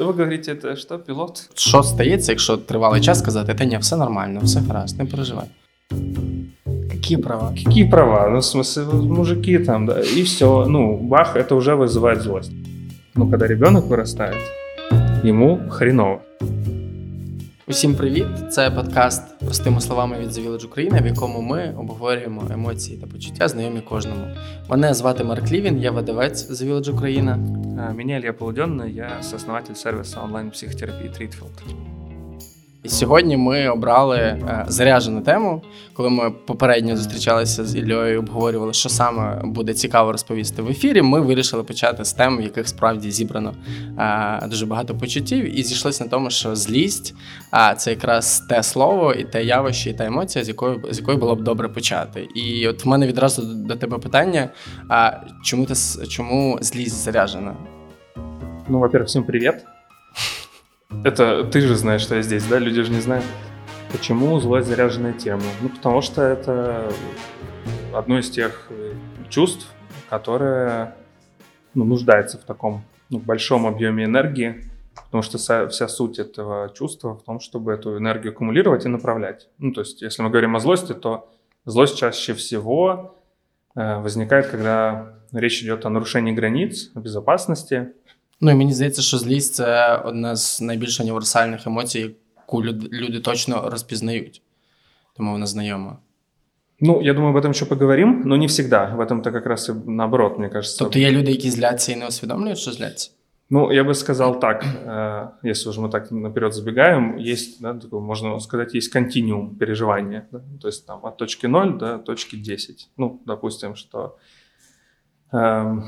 Что вы говорите, это что, пилот? Що стається, якщо тривалий час сказати, та ні, все нормально, все гаразд, не переживай. Які права? Какие права? Ну, в смысле, мужики там, да, и все. Ну, бах, это уже вызывает злость. Ну, когда ребенок вырастает, ему хреново. Усім привіт! Це подкаст простими словами від The Village Україна, в якому ми обговорюємо емоції та почуття, знайомі кожному. Мене звати Марк Лівін, я видавець The Village Україна. Мені Меня Илья Полуденный, я сооснователь сервиса онлайн-психотерапии Treatfield. І сьогодні ми обрали е, заряджену тему. Коли ми попередньо зустрічалися з Іллею, і обговорювали, що саме буде цікаво розповісти в ефірі. Ми вирішили почати з тем, в яких справді зібрано е, дуже багато почуттів, і зійшлися на тому, що злість а це якраз те слово і те явище, і та емоція, з якою з якою було б добре почати. І от в мене відразу до, тебе питання: а чому ти чому злість заряджена? Ну, во-первых, всем привет. Это ты же знаешь, что я здесь, да? Люди же не знают. Почему злость заряженная тема? Ну, потому что это одно из тех э, чувств, которое ну, нуждается в таком ну, большом объеме энергии, потому что вся, суть этого чувства в том, чтобы эту энергию аккумулировать и направлять. Ну, то есть, если мы говорим о злости, то злость чаще всего э, возникает, когда речь идет о нарушении границ, о безопасности, Ну і мені здається, що злість це одна з найбільш універсальних емоцій, яку люд- люди точно розпізнають. Тому вона знайома. Ну, я думаю, об этом еще поговорим, но не всегда. В этом-то как раз и наоборот, мне кажется. Тобто є люди, які зляться і не усвідомлюють, що зляться. Ну, я бы сказал так, э, если уже мы так наперед забегаем, есть, да, такой, можно сказать, есть континуум переживания, да, то есть там от точки 0 до точки 10. Ну, допустим, что эм,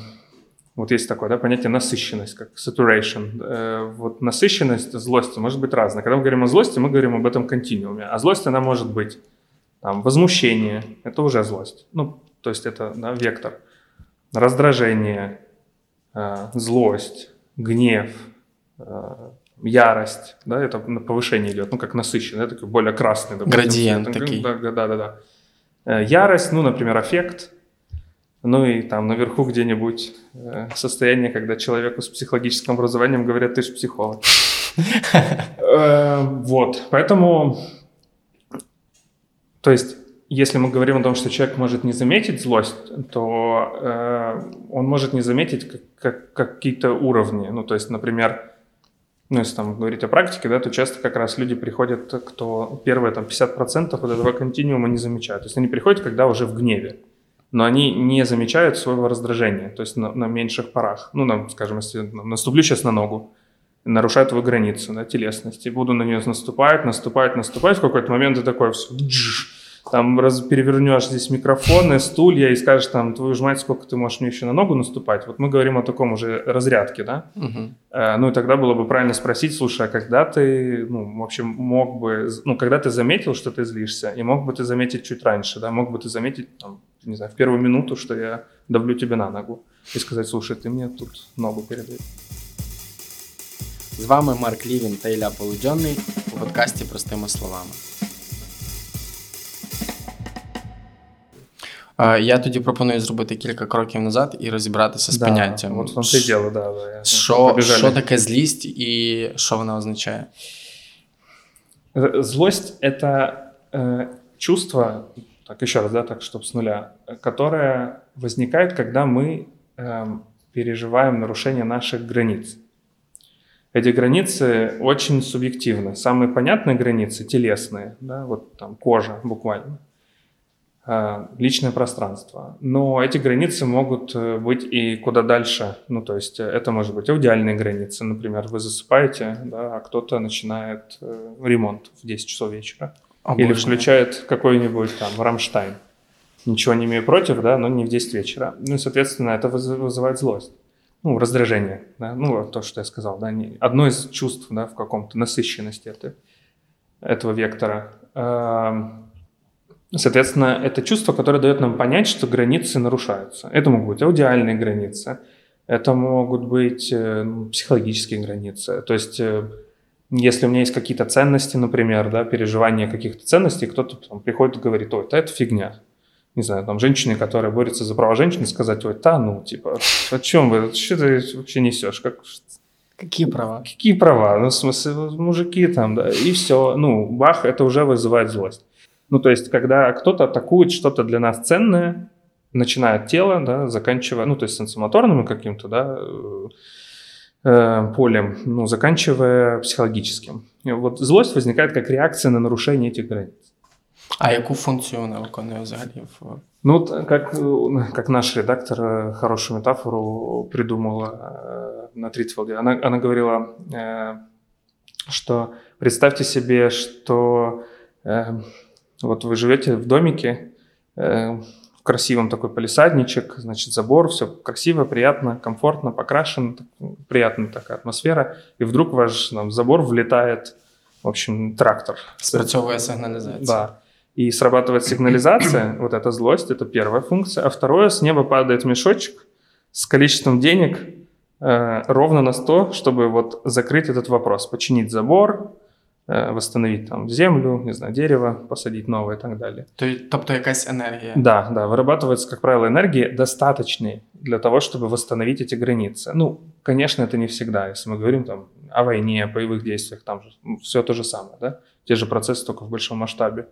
вот есть такое да, понятие насыщенность, как saturation. Э, вот насыщенность злости может быть разная. Когда мы говорим о злости, мы говорим об этом континууме. А злость, она может быть там, возмущение, это уже злость. Ну, то есть это да, вектор. Раздражение, э, злость, гнев, э, ярость, да, это на повышение идет, ну, как насыщенный, да, такой более красный. допустим, Градиент цвет. такой. Да, да, да, да. Ярость, ну, например, аффект, ну и там наверху где-нибудь э, состояние, когда человеку с психологическим образованием говорят, ты же психолог. Э, Вот, поэтому, то есть, если мы говорим о том, что человек может не заметить злость, то э, он может не заметить как- как- какие-то уровни. Ну, то есть, например, ну, если там говорить о практике, да, то часто как раз люди приходят, кто первые там 50% вот этого континуума не замечают. То есть они приходят, когда уже в гневе, но они не замечают своего раздражения, то есть на, на меньших парах. Ну, нам, скажем, если наступлю сейчас на ногу, нарушаю твою границу да, телесности, буду на нее наступать, наступать, наступать, в какой-то момент ты такой, джж, там раз, перевернешь здесь микрофоны, стулья и скажешь там, твою ж мать, сколько ты можешь мне еще на ногу наступать. Вот мы говорим о таком уже разрядке, да? Угу. Э, Ну и тогда было бы правильно спросить, слушай, а когда ты, ну, в общем, мог бы, ну, когда ты заметил, что ты злишься, и мог бы ты заметить чуть раньше, да, мог бы ты заметить, там, не знаю, в первую минуту, что я давлю тебе на ногу, и сказать, слушай, ты мне тут ногу передай. З вами Марк Лівін та Ілля Полудьонний у подкасті Простими словами. Е, Я тоді пропоную зробити кілька кроків назад і розібратися з поняттям. Вот в том-то и Ш- дело, да. да я- Що, побежали. що таке злість і що вона означає? Э, Злость – это э, чувство, так еще раз, да, так, чтобы с нуля, э, которое возникает, когда мы эм, переживаем нарушение наших границ. Эти границы очень субъективны. Самые понятные границы – телесные, да, вот там кожа буквально, э, личное пространство. Но эти границы могут э, быть и куда дальше. Ну, то есть э, это может быть аудиальные границы. Например, вы засыпаете, да, а кто-то начинает э, ремонт в 10 часов вечера. Или Обожнюю. включает какой-нибудь там Рамштайн. Ничего не имею против, да, но не в 10 вечера. Ну и, соответственно, это выз- вызывает злость. Ну, раздражение, да, ну, то, что я сказал, да, не- одно из чувств, да, в каком-то насыщенности этой- этого вектора. Эм, Соответственно, это чувство, которое дает нам понять, что границы нарушаются. Это могут быть аудиальные границы, это могут быть э, психологические границы. То есть, э, если у меня есть какие-то ценности, например, да, переживания каких-то ценностей, кто-то там приходит и говорит, ой, да это фигня. Не знаю, там женщины, которые борются за права женщин, сказать, ой, да, ну, типа, о чем вы, что ты вообще несешь? Как... Какие права? Какие права? Ну, в смысле, мужики там, да, и все. Ну, бах, это уже вызывает злость. Ну, то есть, когда кто-то атакует что-то для нас ценное, начиная от тела, да, заканчивая, ну, то есть сенсомоторным каким-то, да, э, полем, ну, заканчивая психологическим. И вот злость возникает как реакция на нарушение этих границ. А яку функцію вона виконує взагалі? Ну, вот как, как наш редактор э, хорошую метафору придумала э, на Тритфилде. Она, она говорила, э, что представьте себе, что вот вы живете в домике, в красивом такой полисадничек, значит, забор, все красиво, приятно, комфортно, покрашено, приятная такая атмосфера, и вдруг в ваш там, забор влетает, в общем, трактор. Спрацовывая сигнализация. Да. И срабатывает сигнализация, вот эта злость, это первая функция. А второе, с неба падает мешочек с количеством денег э, ровно на 100, чтобы вот закрыть этот вопрос, починить забор, э, восстановить там землю, не знаю, дерево, посадить новое и так далее. То, тобто якась энергия. Да, да, вырабатывается, как правило, энергии достаточные для того, чтобы восстановить эти границы. Ну, конечно, это не всегда. Если мы говорим там о войне, о боевых действиях, там же все то же самое, да? Те же процессы, только в большом масштабе.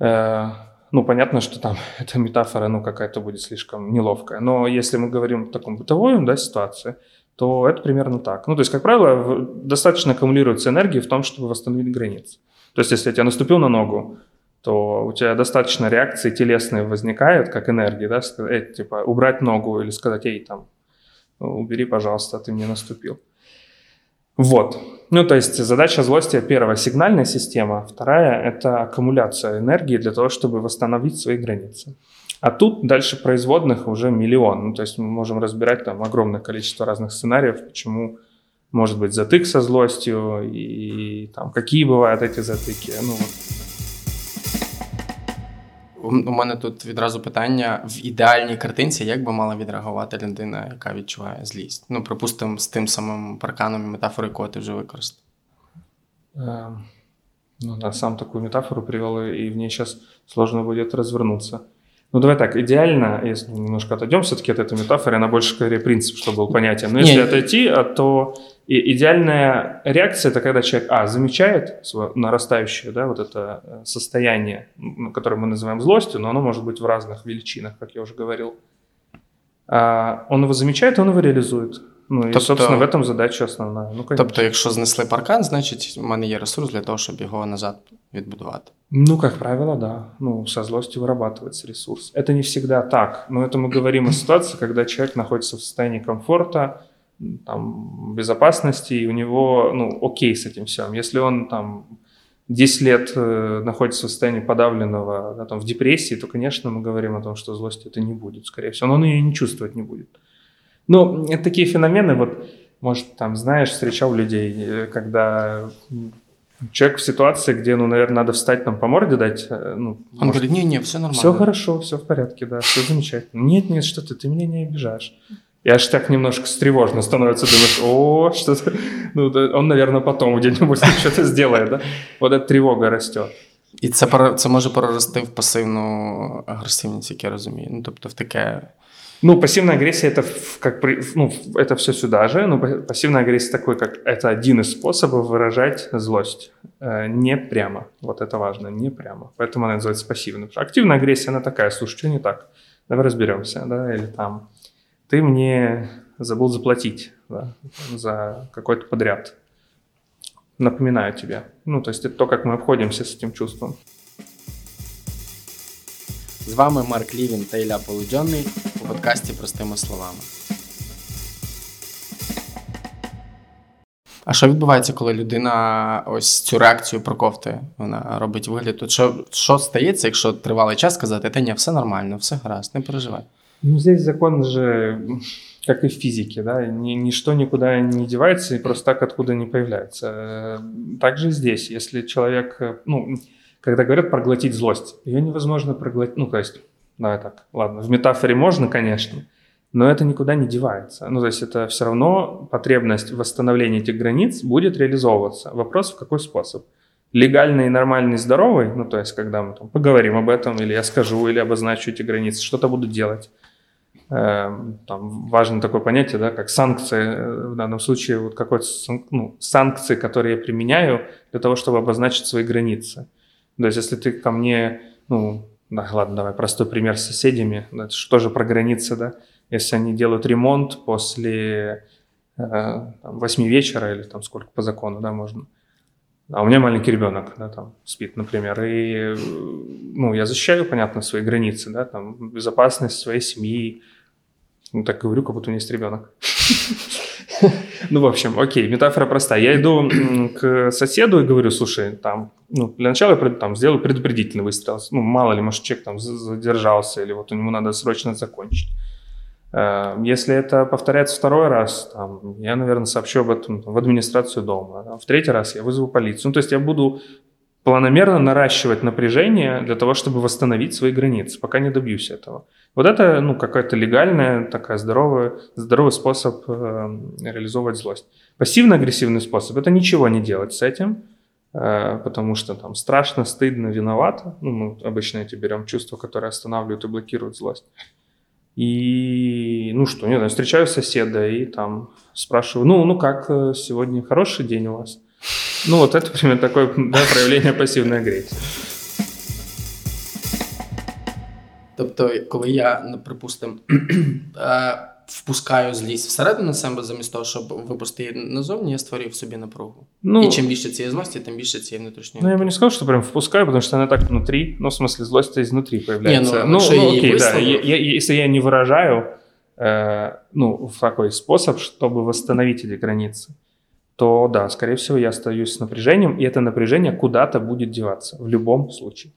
Э, ну, понятно, что там эта метафора, ну, какая-то будет слишком неловкая. Но если мы говорим о таком бытовой, да, ситуации, то это примерно так. Ну, то есть, как правило, достаточно аккумулируется энергии в том, чтобы восстановить границы. То есть, если я тебя наступил на ногу, то у тебя достаточно реакции телесные возникают, как энергии, да, сказать, типа, убрать ногу или сказать, эй, там, убери, пожалуйста, ты мне наступил. Вот. Ну, то есть задача злости первая – сигнальная система, вторая – это аккумуляция энергии для того, чтобы восстановить свои границы. А тут дальше производных уже миллион. Ну, то есть мы можем разбирать там огромное количество разных сценариев, почему может быть затык со злостью и там какие бывают эти затыки. Ну, вот У мене тут відразу питання: в ідеальній картинці, як би мала відреагувати людина, яка відчуває злість? Ну, припустимо, з тим самим парканом і метафорою, яку ти вже використав. Эм, ну да, сам такую метафору привел, и в ней сейчас сложно будет развернуться. Ну, давай так, идеально, если немножко отойдем все-таки от этой метафоры, она больше скорее принцип, чтобы был понятен. Но если отойти, а то и идеальная реакция это когда человек, а, замечает свое нарастающее, да, вот это э, состояние, которое мы называем злостью, но оно может быть в разных величинах, как я уже говорил. А, он его замечает, он его реализует. Ну, тобто, і, собственно, в этом задача основна. Ну, тобто, якщо знесли паркан, значить, в мене є ресурс для того, щоб його назад відбудувати. Ну, как правило, да. Ну, со злостью вырабатывается ресурс. Это не всегда так. Но это мы говорим о ситуации, когда человек находится в состоянии комфорта, там, безопасности, и у него, ну, окей с этим всем. Если он там 10 лет э, находится в состоянии подавленного, да, там, в депрессии, то, конечно, мы говорим о том, что злости это не будет, скорее всего. Но он ее не чувствовать не будет. Ну, это такие феномены, вот, может, там, знаешь, встречал людей, э, когда человек в ситуации, где, ну, наверное, надо встать, там, по морде дать. Э, ну, Он может, говорит, не-не, все нормально. Все хорошо, все в порядке, да, все замечательно. Нет-нет, что ты, ты меня не обижаешь. И аж так немножко стревожно становится, думаешь, о, что-то, ну, он, наверное, потом где-нибудь что-то сделает, да? Вот эта тревога растет. І це це може перерости в пасивну агресивність, як я розумію. Ну, тобто в таке. Ну, пассивная агрессия это как ну, это все сюда же, но пассивная агрессия такой, как это один из способов выражать злость. Э, не прямо. Вот это важно, не прямо. Поэтому она называется пассивной. Активная агрессия, она такая, слушай, что не так? Давай разберемся, да, или там ты мне забыл заплатить да, за какой-то подряд. Напоминаю тебе. Ну, то есть это то, как мы обходимся с этим чувством. З вами Марк Лівін та Ілля Полудьонний у подкасті Простими словами. А що відбувається, коли людина ось цю реакцію проковтує? Вона робить вигляд. Тут що що стається, якщо тривалий час сказати, та ні, все нормально, все гаразд, не переживай. Ну, здесь закон же, как и в физике, да, ни, ничто никуда не девается и просто так откуда не появляется. Также здесь, если человек, ну, когда говорят проглотить злость, ее невозможно проглотить, ну, то есть, давай так, ладно, в метафоре можно, конечно, но это никуда не девается. Ну, то есть это все равно потребность восстановления этих границ будет реализовываться. Вопрос в какой способ? Легальный, нормальный, здоровый, ну, то есть когда мы там поговорим об этом, или я скажу, или обозначу эти границы, что-то буду делать Эм, там важно такое понятие, да, как санкции, э, в данном случае вот какой-то ну, санкции, которые я применяю для того, чтобы обозначить свои границы. То есть если ты ко мне, ну, да, ладно, давай простой пример с соседями, это что же про границы, да, если они делают ремонт после э, 8 вечера или там сколько по закону, да, можно, а у меня маленький ребенок, да, там, спит, например, и, ну, я защищаю, понятно, свои границы, да, там, безопасность своей семьи, ну, так говорю, как будто у меня есть ребенок. Ну, в общем, окей, метафора простая. Я иду к соседу и говорю, слушай, там, ну, для начала я там, сделаю предупредительный выстрел. Ну, мало ли, может, человек там задержался, или вот у него надо срочно закончить. Э, если это повторяется второй раз, там, я, наверное, сообщу об этом в администрацию дома. В третий раз я вызову полицию. Ну, то есть я буду планомерно наращивать напряжение для того, чтобы восстановить свои границы, пока не добьюсь этого. Вот это, ну, какая-то легальная, такая здоровая, здоровый способ э, реализовывать злость. Пассивно-агрессивный способ – это ничего не делать с этим, э, потому что там страшно, стыдно, виновато. Ну, мы обычно эти берем чувства, которые останавливают и блокируют злость. И, ну что, не знаю, встречаю соседа и там спрашиваю, ну, ну как э, сегодня, хороший день у вас? Ну, вот это примерно такое да, проявление пасивної агресії. Тобто, коли я, припустимо, е, впускаю злість всередину себе замість того, щоб випустити назовні, я створюю в собі напругу. Ну, І чим більше цієї злості, тим більше цієї внутрішньої. Ну, я бы не сказал, что прям впускаю, потому что она так внутри, ну, в смысле, злость изнутри появляется. Не, ну, ну, ну окей, да, я, я, если я не выражаю, э, ну, в такой способ, чтобы восстановить эти границы, то да, скорее всего, я остаюсь с напряжением, и это напряжение куда-то будет деваться в любом случае.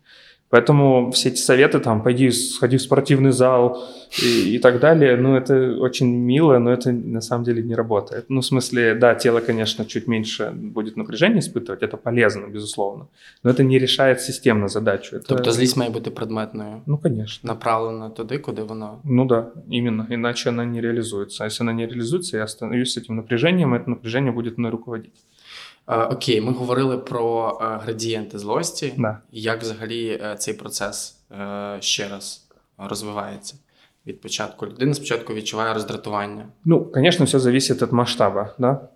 Поэтому все эти советы, там, пойди, сходи в спортивный зал и, и так далее, ну, это очень мило, но это на самом деле не работает. Ну, в смысле, да, тело, конечно, чуть меньше будет напряжение испытывать, это полезно, безусловно, но это не решает системно задачу. Это... Тобто злість має бути предметною? Ну, конечно. Направлена туди, куди вона... Ну да, именно, иначе она не реализуется. А если она не реализуется, я остановлюсь с этим напряжением, и это напряжение будет мной руководить. Окей, ми говорили про градієнти злості, да. як взагалі цей процес ще раз розвивається від початку. Людина спочатку відчуває роздратування. Ну, конечно, все зависит от масштаба, да.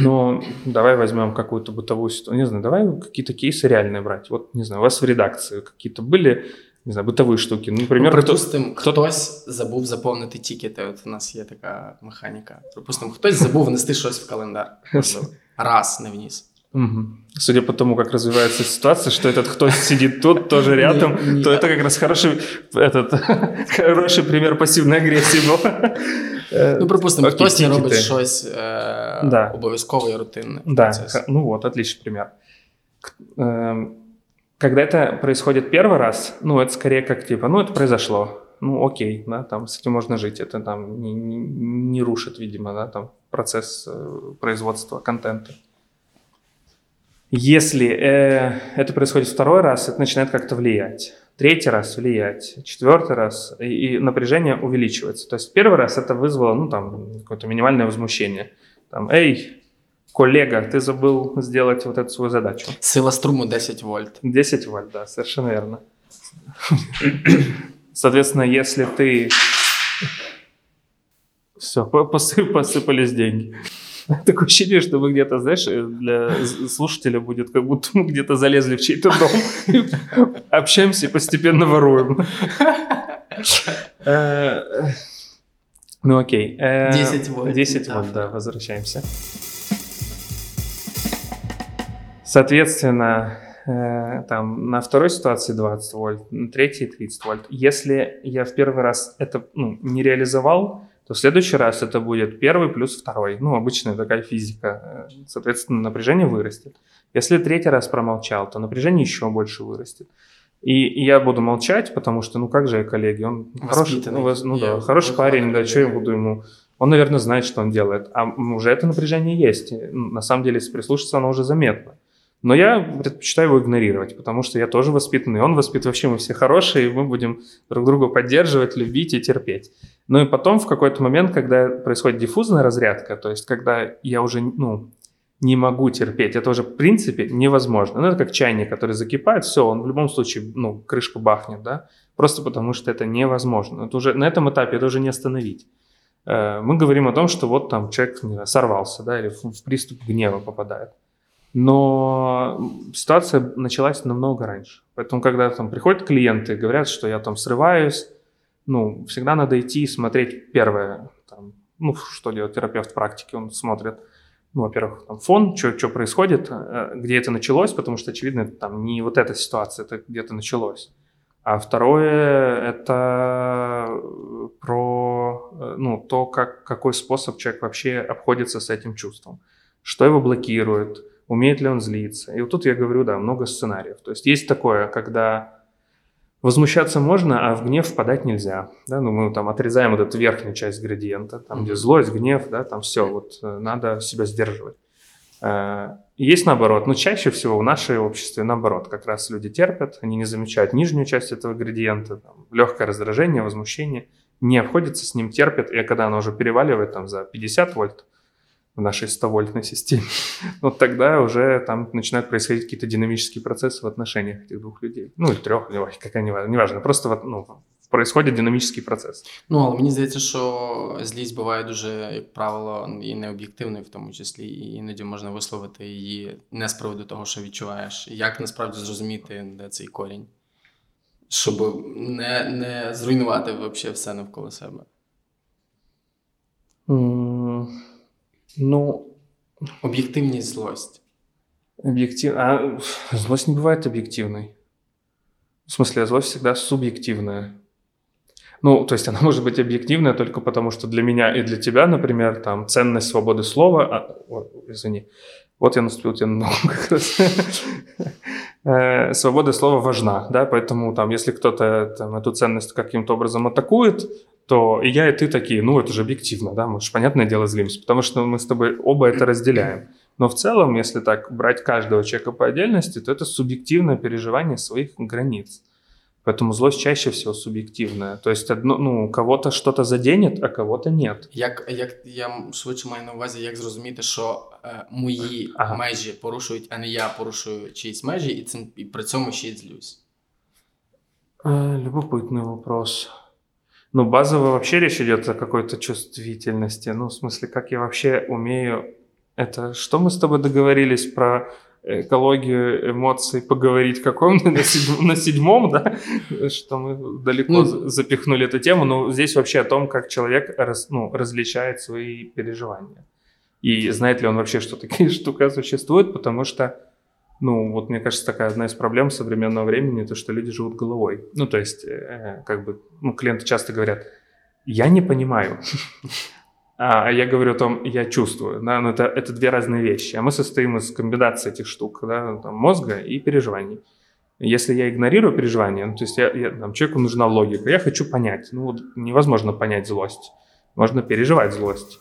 Но давай возьмем какую-то бытовую ситуацию. Не знаю, давай какие-то кейсы реальные брать. Вот, не знаю, у вас в редакции какие-то были не знаю, бытовые штуки. Ну, например, ну, припустимо, хто... хтось забув заповнити тікети. От у нас є така механіка. Припустимо, хтось забув внести щось в календар. Раз не вниз. Угу. Судя по тому, как развивается ситуация, что этот кто сидит тут, тоже рядом, то это как раз хороший, этот, хороший пример пассивной агрессии был. Ну, припустимо, хтось не робить щось е, да. обов'язкове і рутинне. Да, ну вот, отличный пример. Когда это происходит первый раз, ну, это скорее как типа, ну, это произошло, ну, окей, да, там с этим можно жить, это там не, не, не рушит, видимо, да, там процесс э, производства контента. Если э, это происходит второй раз, это начинает как-то влиять. Третий раз влиять, четвертый раз, и, и напряжение увеличивается. То есть первый раз это вызвало, ну, там, какое-то минимальное возмущение. Там, эй, коллега, ты забыл сделать вот эту свою задачу. Сила струму 10 вольт. 10 вольт, да, совершенно верно. Соответственно, если ты... Все, посып, посыпались деньги. Такое ощущение, что мы где-то, знаешь, э, для слушателя будет, как будто мы где-то залезли в чей-то дом, общаемся и постепенно воруем. Э, ну окей. 10 э, вольт. 10 вольт, да, возвращаемся. Соответственно, там на второй ситуации 20 вольт, на третьей 30 вольт. Если я в первый раз это ну, не реализовал, то в следующий раз это будет первый плюс второй. Ну, обычная такая физика. Э, соответственно, напряжение вырастет. Если третий раз промолчал, то напряжение еще больше вырастет. И, и я буду молчать, потому что, ну как же я коллеги, он хороший, ну, ну да, хороший парень, да, что я буду ему... Он, наверное, знает, что он делает. А уже это напряжение есть. На самом деле, если прислушаться, оно уже заметно. Но я предпочитаю его игнорировать, потому что я тоже воспитанный, он воспит, вообще мы все хорошие, и мы будем друг друга поддерживать, любить и терпеть. Ну и потом в какой-то момент, когда происходит диффузная разрядка, то есть когда я уже, ну, не могу терпеть. Это уже в принципе невозможно. Ну, это как чайник, который закипает, все, он в любом случае, ну, крышка бахнет, да, просто потому что это невозможно. Это уже, на этом этапе это уже не остановить. Э, мы говорим о том, что вот там человек сорвался, да, или в приступ гнева попадает. Но ситуация началась намного раньше. Поэтому, когда там приходят клиенты говорят, что я там срываюсь, ну, всегда надо идти и смотреть первое, там, ну, что делает терапевт в практике, он смотрит, ну, во-первых, там фон, что происходит, э, где это началось, потому что, очевидно, это там не вот эта ситуация, это где-то началось. А второе – это про э, ну, то, как, какой способ человек вообще обходится с этим чувством. Что его блокирует, умеет ли он злиться. И вот тут я говорю, да, много сценариев. То есть есть такое, когда возмущаться можно, а в гнев впадать нельзя. Да? Ну, мы там отрезаем вот эту верхнюю часть градиента, там, mm-hmm. где злость, гнев, да, там все, вот э, надо себя сдерживать. Э, есть наоборот, но чаще всего в нашей обществе наоборот. Как раз люди терпят, они не замечают нижнюю часть этого градиента, там, легкое раздражение, возмущение, не обходятся с ним, терпят, и когда оно уже переваливает там, за 50 вольт, в нашей 100-вольтной системе, вот тогда уже там начинают происходить какие-то динамические процессы в отношениях этих двух людей. Ну, или трех, какая неважно, неважно. Просто вот, ну, происходить динамічний процес. Ну, але мені здається, що злість буває дуже, як правило, і необ'єктивною, в тому числі, і іноді можна висловити її не з приводу того, що відчуваєш. Як насправді зрозуміти, де цей корінь, щоб не не зруйнувати взагалі все навколо себе? Mm. Ну, объективнее злость. Объектив... А злость не бывает объективной. В смысле, злость всегда субъективная. Ну, то есть она может быть объективная только потому, что для меня и для тебя, например, там ценность свободы слова, а, о, извини, вот я наступил тебе на ногу как раз. Э, свобода слова важна, да, поэтому там, если кто-то там, эту ценность каким-то образом атакует, то и я, и ты такие, ну, это же объективно, да, мы же, понятное дело, злимся, потому что мы с тобой оба это разделяем. Но в целом, если так брать каждого человека по отдельности, то это субъективное переживание своих границ. Поэтому злость чаще всего субъективная. То есть одно, ну, кого-то что-то заденет, а кого-то нет. Як, як я швидше маю на увазі, як зрозуміти, що е, мої ага. межі порушують, а не я порушую чиїсь межі, і цим і при цьому ще й злюсь? Э, любопытный вопрос. Ну, базово вообще речь идет о какой-то чувствительности. Ну, в смысле, как я вообще умею... Это что мы с тобой договорились про экологию эмоций поговорить каком на, седьмом, на седьмом, да, что мы далеко ну, запихнули эту тему, но здесь вообще о том, как человек раз, ну, различает свои переживания. И знает ли он вообще, что такие штуки существуют, потому что ну, вот мне кажется, такая одна из проблем современного времени, то, что люди живут головой. Ну, то есть, э, как бы, ну, клиенты часто говорят, я не понимаю. А я говорю о том, я чувствую, да, но это, это две разные вещи. А мы состоим из комбинации этих штук, да, там, мозга и переживаний. Если я игнорирую переживания, ну, то есть я, я, там, человеку нужна логика, я хочу понять. Ну, вот невозможно понять злость. Можно переживать злость.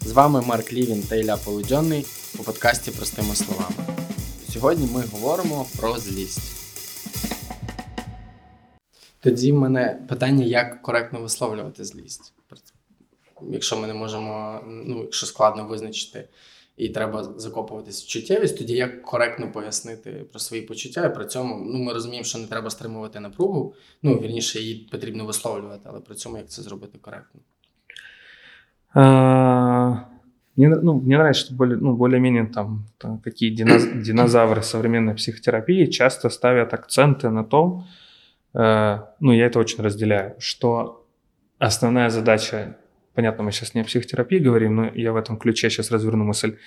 З вами Марк Лівін та Ілля Полудьонний у подкасті Простими словами. Сьогодні ми говоримо про злість. Тоді в мене питання, як коректно висловлювати злість. Якщо ми не можемо, ну, якщо складно визначити і треба закопуватись в чуттєвість, тоді як коректно пояснити про свої почуття, і при цьому ну, ми розуміємо, що не треба стримувати напругу. Ну, вірніше, її потрібно висловлювати, але при цьому як це зробити коректно. Мне, ну, мне нравится, что более, ну, более-менее там, там какие диноз, динозавры современной психотерапии часто ставят акценты на том, э, ну, я это очень разделяю, что основная задача, понятно, мы сейчас не о психотерапии говорим, но я в этом ключе сейчас разверну мысль.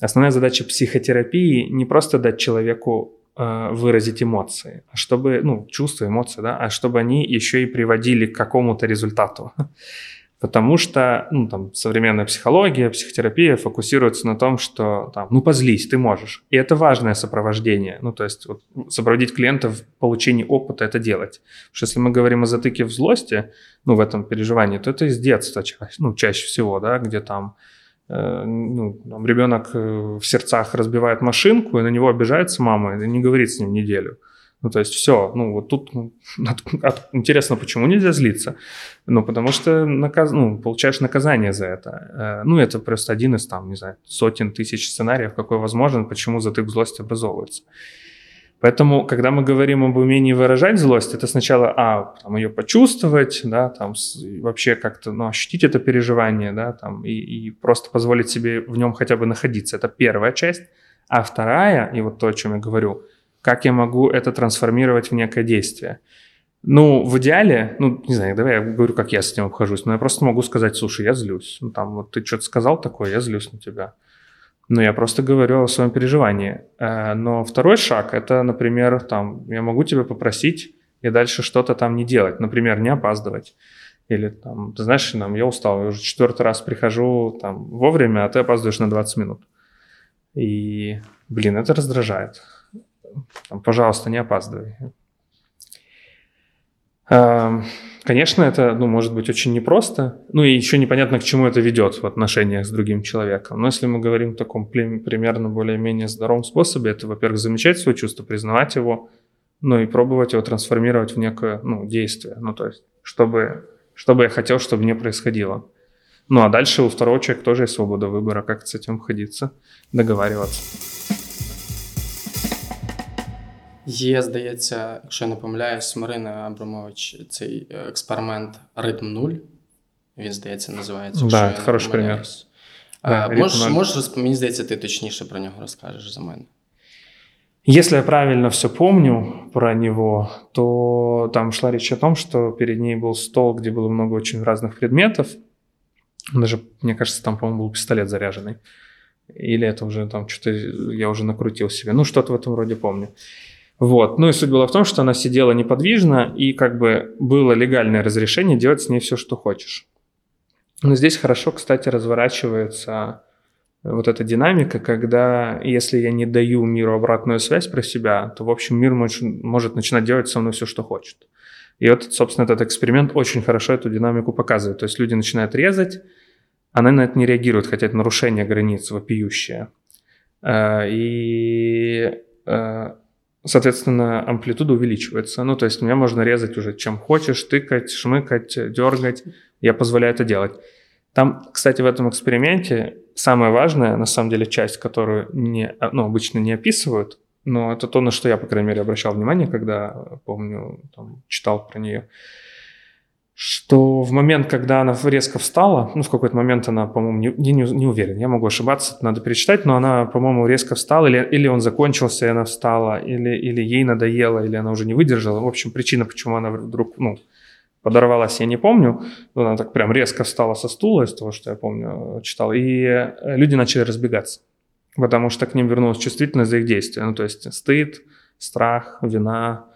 Основная задача психотерапии не просто дать человеку э, выразить эмоции, а чтобы, ну, чувства, эмоции, да, а чтобы они еще и приводили к какому-то результату. Потому что ну, там, современная психология, психотерапия фокусируется на том, что там, ну позлись, ты можешь. И это важное сопровождение. Ну, то есть вот, сопроводить клиента в получении опыта это делать. Потому что если мы говорим о затыке в злости, ну, в этом переживании, то это из детства чаще, ну, чаще всего, да, где там, э, ну, там ребенок э, в сердцах разбивает машинку, и на него обижается мама, и не говорит с ним неделю. Ну, то есть все, ну, вот тут ну, интересно, почему нельзя злиться? Ну, потому что наказ, ну, получаешь наказание за это. Э, ну, это просто один из, там, не знаю, сотен тысяч сценариев, какой возможен, почему затык злости образовывается. Поэтому, когда мы говорим об умении выражать злость, это сначала, а, там, ее почувствовать, да, там, вообще как-то, ну, ощутить это переживание, да, там, и, и просто позволить себе в нем хотя бы находиться. Это первая часть. А вторая, и вот то, о чем я говорю – как я могу это трансформировать в некое действие. Ну, в идеале, ну, не знаю, давай я говорю, как я с этим обхожусь, но я просто могу сказать, слушай, я злюсь. Ну, там, вот ты что-то сказал такое, я злюсь на тебя. Ну, я просто говорю о своем переживании. Э, но второй шаг, это, например, там, я могу тебя попросить и дальше что-то там не делать. Например, не опаздывать. Или там, ты знаешь, там, я устал, я уже четвертый раз прихожу там вовремя, а ты опаздываешь на 20 минут. И, блин, это раздражает там, пожалуйста, не опаздывай. Конечно, это, ну, может быть очень непросто, ну и еще непонятно, к чему это ведет в отношениях с другим человеком. Но если мы говорим в таком примерно более-менее здоровом способе, это, во-первых, замечать свое чувство, признавать его, ну и пробовать его трансформировать в некое, ну, действие. Ну, то есть, чтобы, чтобы я хотел, чтобы не происходило. Ну, а дальше у второго человека тоже есть свобода выбора, как с этим обходиться, договариваться. Є, здається, якщо я не помиляюсь, Марина Абрамович цей е, експеримент Ритм нуль. Він, здається, називається. Да, хороший примір. Да, можеш, можеш, мені здається, ти точніше про нього розкажеш за мене. Если я правильно все помню про него, то там шла речь о том, что перед ней был стол, где было много очень разных предметов. Даже, мне кажется, там, по-моему, был пистолет заряженный. Или это уже там что-то я уже накрутил себе. Ну, что-то в этом роде помню. Вот. Ну и суть была в том, что она сидела неподвижно, и как бы было легальное разрешение делать с ней все, что хочешь. Но здесь хорошо, кстати, разворачивается вот эта динамика, когда если я не даю миру обратную связь про себя, то, в общем, мир может, может начинать делать со мной все, что хочет. И вот, собственно, этот эксперимент очень хорошо эту динамику показывает. То есть люди начинают резать, она на это не реагирует, хотя это нарушение границ вопиющее. Э, и э, соответственно, амплитуда увеличивается. Ну, то есть меня можно резать уже чем хочешь, тыкать, шмыкать, дергать. Я позволяю это делать. Там, кстати, в этом эксперименте самая важная, на самом деле, часть, которую не, ну, обычно не описывают, но это то, на что я, по крайней мере, обращал внимание, когда, помню, там, читал про нее – что в момент, когда она резко встала, ну, в какой-то момент она, по-моему, не, не, не уверен, я могу ошибаться, надо перечитать, но она, по-моему, резко встала, или, или он закончился, и она встала, или, или ей надоело, или она уже не выдержала. В общем, причина, почему она вдруг, ну, подорвалась, я не помню. Но она так прям резко встала со стула, из того, что я помню, читал. И э, люди начали разбегаться, потому что к ним вернулась чувствительность за их действия. Ну, то есть стыд, страх, вина,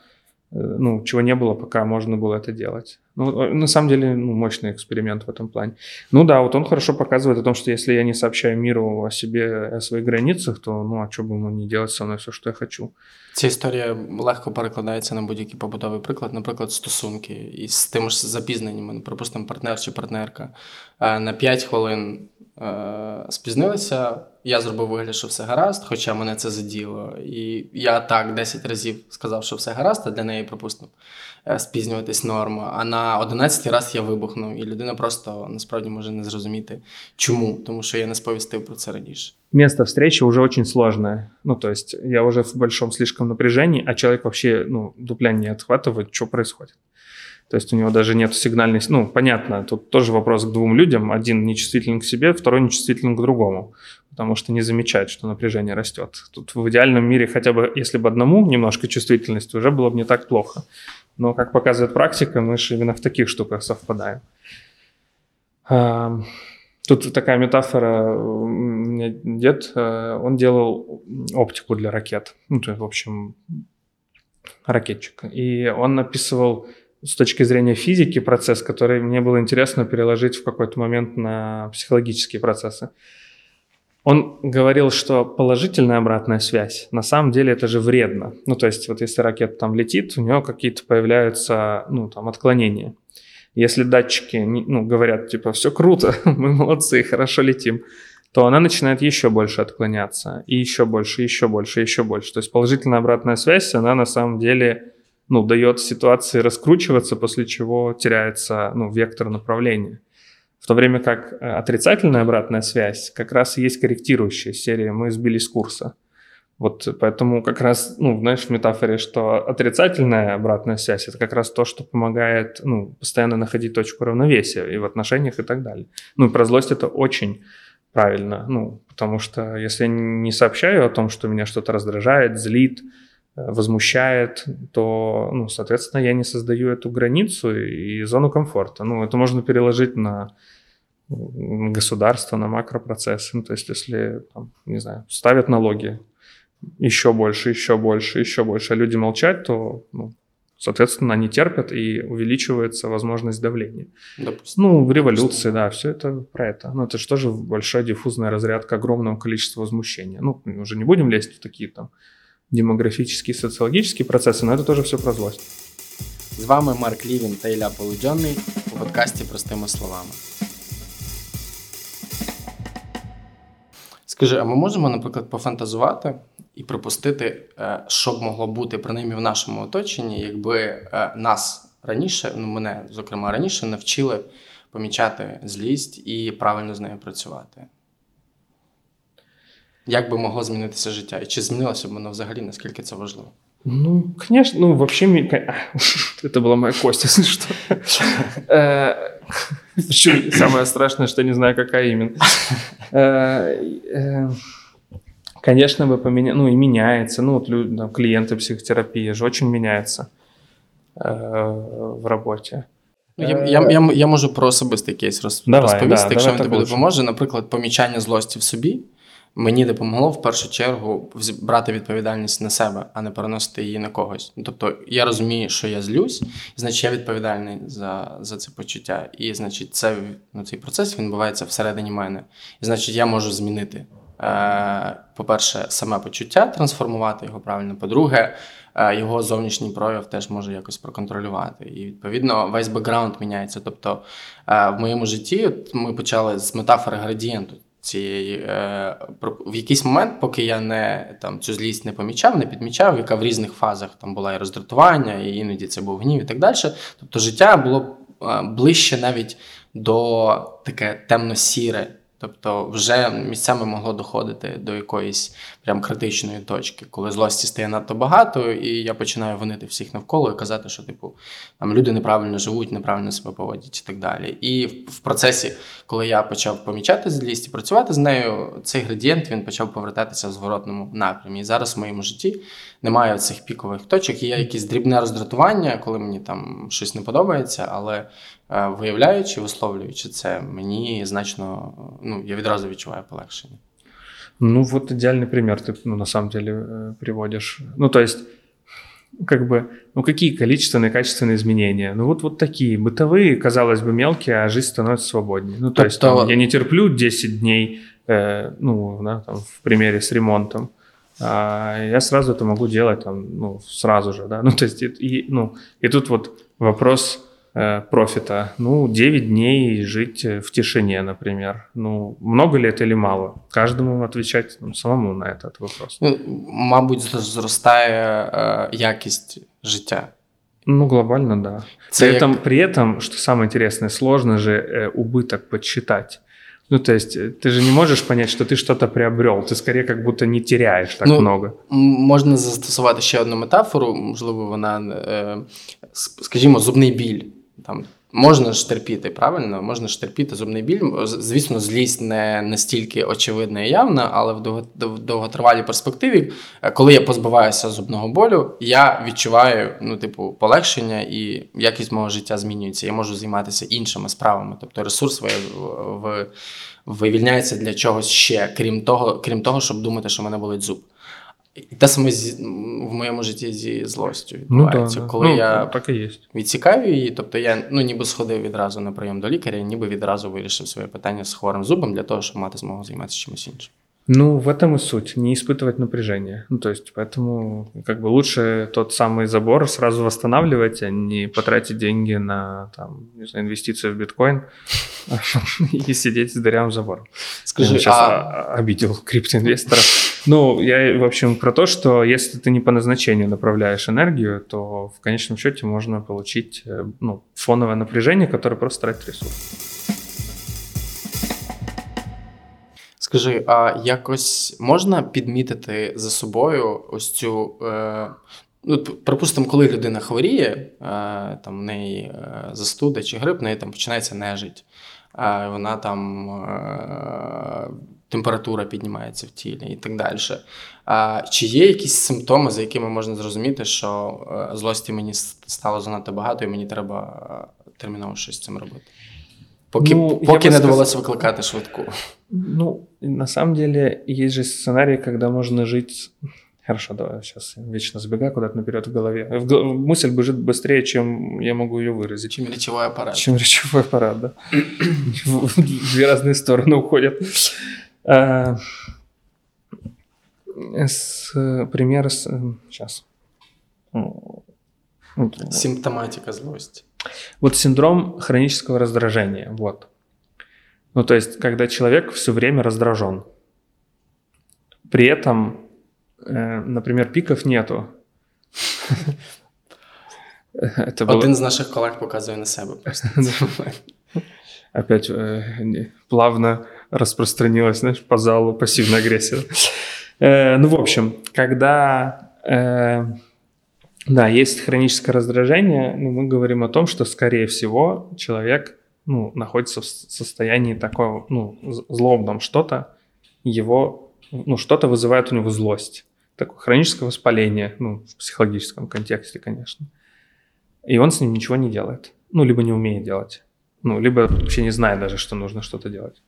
э, ну, чего не было, пока можно было это делать. Ну, э, на самом деле, ну, мощный эксперимент в этом плане. Ну да, вот он хорошо показывает о том, что если я не сообщаю миру о себе, о своих границах, то ну а что бы ему не делать со мной все, що я хочу. Ця історія легко перекладається на будь-який побутовий приклад, наприклад, стосунки із з тим ж запізненнями, припустимо, партнер чи партнерка е, на 5 хвилин е, спізнилися. Я зробив вигляд, що все гаразд, хоча мене це заділо. І я так 10 разів сказав, що все гаразд, а для неї, припустимо, Е, спізнюватись норма. А на 11 раз я вибухнув, і людина просто насправді може не зрозуміти, чому, тому що я не сповістив про це раніше. Место встречи уже очень сложное. Ну, то есть я уже в большом слишком напряжении, а человек вообще, ну, дупля не отхватывает, что происходит. То есть у него даже нет сигнальной... Ну, понятно, тут тоже вопрос к двум людям. Один нечувствителен к себе, второй нечувствителен к другому. Потому что не замечает, что напряжение растет. Тут в идеальном мире хотя бы, если бы одному немножко чувствительности, уже было бы не так плохо. Но, как показывает практика, мы же именно в таких штуках совпадаем. Тут такая метафора. У меня дед, э, он делал оптику для ракет. Ну, то есть, в общем, ракетчик. И он описывал с точки зрения физики процесс, который мне было интересно переложить в какой-то момент на психологические процессы. Он говорил, что положительная обратная связь, на самом деле это же вредно. Ну, то есть вот если ракета там летит, у нее какие-то появляются, ну, там, отклонения. Если датчики, ну, говорят, типа, все круто, мы молодцы, хорошо летим, то она начинает еще больше отклоняться, и еще больше, еще больше, еще больше. То есть положительная обратная связь, она на самом деле ну, дает ситуации раскручиваться, после чего теряется ну, вектор направления. В то время как э, отрицательная обратная связь как раз и есть корректирующая серия «мы сбились с курса». Вот поэтому как раз, ну, знаешь, в метафоре, что отрицательная обратная связь – это как раз то, что помогает, ну, постоянно находить точку равновесия и в отношениях и так далее. Ну, и про злость это очень правильно, ну, потому что если я не сообщаю о том, что меня что-то раздражает, злит, возмущает, то, ну, соответственно, я не создаю эту границу и зону комфорта. Ну, это можно переложить на государство, на макропроцессы. Ну, то есть, если, там, не знаю, ставят налоги, еще больше, еще больше, еще больше, а люди молчат, то, ну, соответственно, они терпят и увеличивается возможность давления. Допустим. Ну, в революции, да, все это про это. Ну, это же тоже большая диффузная разрядка огромного количества возмущения. Ну, уже не будем лезть в такие там демографические, социологические процессы, но это тоже все про злость. З вами Марк Лівін та Ілля Полудьонний у подкасті Простими словами. Скажи, а ми можемо, наприклад, пофантазувати і припустити, е, що б могло бути принаймні в нашому оточенні, якби е, нас раніше, ну мене зокрема раніше, навчили помічати злість і правильно з нею працювати Як би могло змінитися життя? І чи змінилося б воно взагалі, наскільки це важливо? Ну, конечно, ну, вообще, это была моя кость, если что. Э, самое страшное, что не знаю, какая именно. Э, э, конечно, бы поменя... ну и меняется. Ну, вот люди, там, клиенты психотерапии же очень меняются э, в роботі. Ну, я я, я, я можу про особистий кейс роз, давай, розповісти, да, якщо він тобі допоможе. Наприклад, помічання злості в собі мені допомогло в першу чергу брати відповідальність на себе, а не переносити її на когось. Тобто я розумію, що я злюсь, значить я відповідальний за за це почуття. І значить, це ну, цей процес він відбувається всередині мене. І значить, я можу змінити Е, по-перше, саме почуття трансформувати його правильно. По-друге, е, його зовнішній прояв теж може якось проконтролювати. І відповідно весь бекграунд міняється. Тобто е, в моєму житті ми почали з метафори градієнту. Цієї в якийсь момент, поки я не там цю злість не помічав, не підмічав, яка в різних фазах там була і роздратування, і іноді це був гнів і так далі. Тобто життя було ближче навіть до таке темно-сіре. Тобто, вже місцями могло доходити до якоїсь прям критичної точки, коли злості стає надто багато, і я починаю винити всіх навколо і казати, що типу там люди неправильно живуть, неправильно себе поводять і так далі. І в, процесі, коли я почав помічати злість і працювати з нею, цей градієнт він почав повертатися в зворотному напрямі. І зараз в моєму житті немає цих пікових точок. Є якесь дрібне роздратування, коли мені там щось не подобається, але виявляючи, висловлюючи це, мені значно, ну, я відразу відчуваю полегшення. Ну, вот идеальный пример ты, ну, на самом деле э, приводишь. Ну, то есть, как бы, ну, какие количественные, качественные изменения? Ну, вот, вот такие, бытовые, казалось бы, мелкие, а жизнь становится свободнее. Ну, то есть, там, я не терплю 10 дней, э, ну, да, там, в примере с ремонтом, а я сразу это могу делать, там, ну, сразу же, да, ну, то есть, и, ну, и тут вот вопрос Э, профита. Ну, 9 дней жить в тишине, например. Ну, много ли это или мало? Каждому отвечать ну, самому на этот вопрос. Ну, мабуть, зростає е, якість життя. Ну, глобально, да. Це при, як... этом, при этом, что самое интересное, сложно же э, убыток подсчитать. Ну, то есть э, ты же не можешь понять, что ты что-то приобрел. Ты скорее как будто не теряешь так ну, много. Можна застосувати ще одну метафору, можливо, вона, е, скажімо, зубний біль. Там можна ж терпіти, правильно? Можна ж терпіти зубний біль. Звісно, злість не настільки очевидна і явна, але в довготривалій перспективі, е, коли я позбуваюся зубного болю, я відчуваю ну, типу, полегшення і якість мого життя змінюється. Я можу займатися іншими справами. Тобто ресурс вивільняється для чогось ще, крім того, крім того, щоб думати, що мене болить зуб. І те саме в моєму житті зі злостю відбувається. Ну, да, коли ну, я так і є. відсікаю її, тобто я ну, ніби сходив відразу на прийом до лікаря, ніби відразу вирішив своє питання з хворим зубом для того, щоб мати змогу займатися чимось іншим. Ну, в этом и суть, не испытывать напряжение. Ну, то есть, поэтому как бы лучше тот самый забор сразу восстанавливать, а не потратить деньги на там, не знаю, инвестиции в биткоин и сидеть с дырявым забором. Скажи, я сейчас а... обидел криптоинвесторов. Ну, я, в общем, про то, что если ты не по назначению направляешь энергию, то в конечном счете можно получить э, ну, фоновое напряжение, которое просто тратит ресурс. Скажи, а якось можна підмітити за собою ось цю. Е, ну, Припустимо, коли людина хворіє, е, там в неї е, застуда чи грип, в неї там починається нежить. Е, вона там е, температура піднімається в тілі і так далі. А Чи є якісь симптоми, за якими можна зрозуміти, що е, злості мені стало занадто багато, і мені треба терміново щось з цим робити? Поки ну, поки не довелося викликати швидку. Ну, на самом деле, есть же сценарий, когда можно жить... Хорошо, давай сейчас вечно забегаю куда-то наперед в голове. В гол... Мысль бежит быстрее, чем я могу ее выразить. Чем речевой аппарат. Чем речевой аппарат, да. Две разные стороны уходят. А, пример Сейчас. Симптоматика злости. Вот синдром хронического раздражения. Вот. Ну, то есть, когда человек все время раздражен. При этом, э, например, пиков нету. Это. Один з наших колег показує на себе просто. Опять э, плавно распространилась, знаешь, по залу пассивная агрессия. Э, ну, в общем, когда э, да, есть хроническое раздражение, но мы говорим о том, что, скорее всего, человек ну, находится в состоянии такого, ну, злобном что-то, его, ну, что-то вызывает у него злость. Такое хроническое воспаление, ну, в психологическом контексте, конечно. И он с ним ничего не делает. Ну, либо не умеет делать. Ну, либо вообще не знает даже, что нужно что-то делать.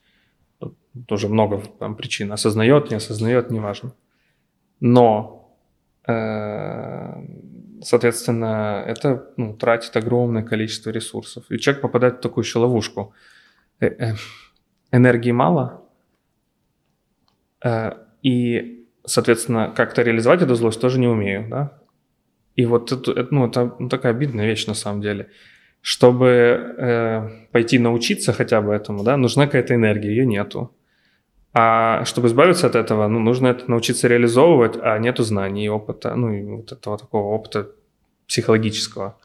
Тут тоже много там причин. Осознает, не осознает, неважно. Но э, Соответственно, это ну, тратит огромное количество ресурсов. И человек попадает в такую еще ловушку. Э, э, энергии мало, и, соответственно, как-то реализовать эту злость тоже не умею, да. И вот это, ну, это ну, такая обидная вещь на самом деле. Чтобы э, пойти научиться хотя бы этому, да, нужна какая-то энергия, ее нету. А чтобы избавиться от этого, ну, нужно это научиться реализовывать, а нету знаний и опыта, ну, и вот этого такого опыта психологического.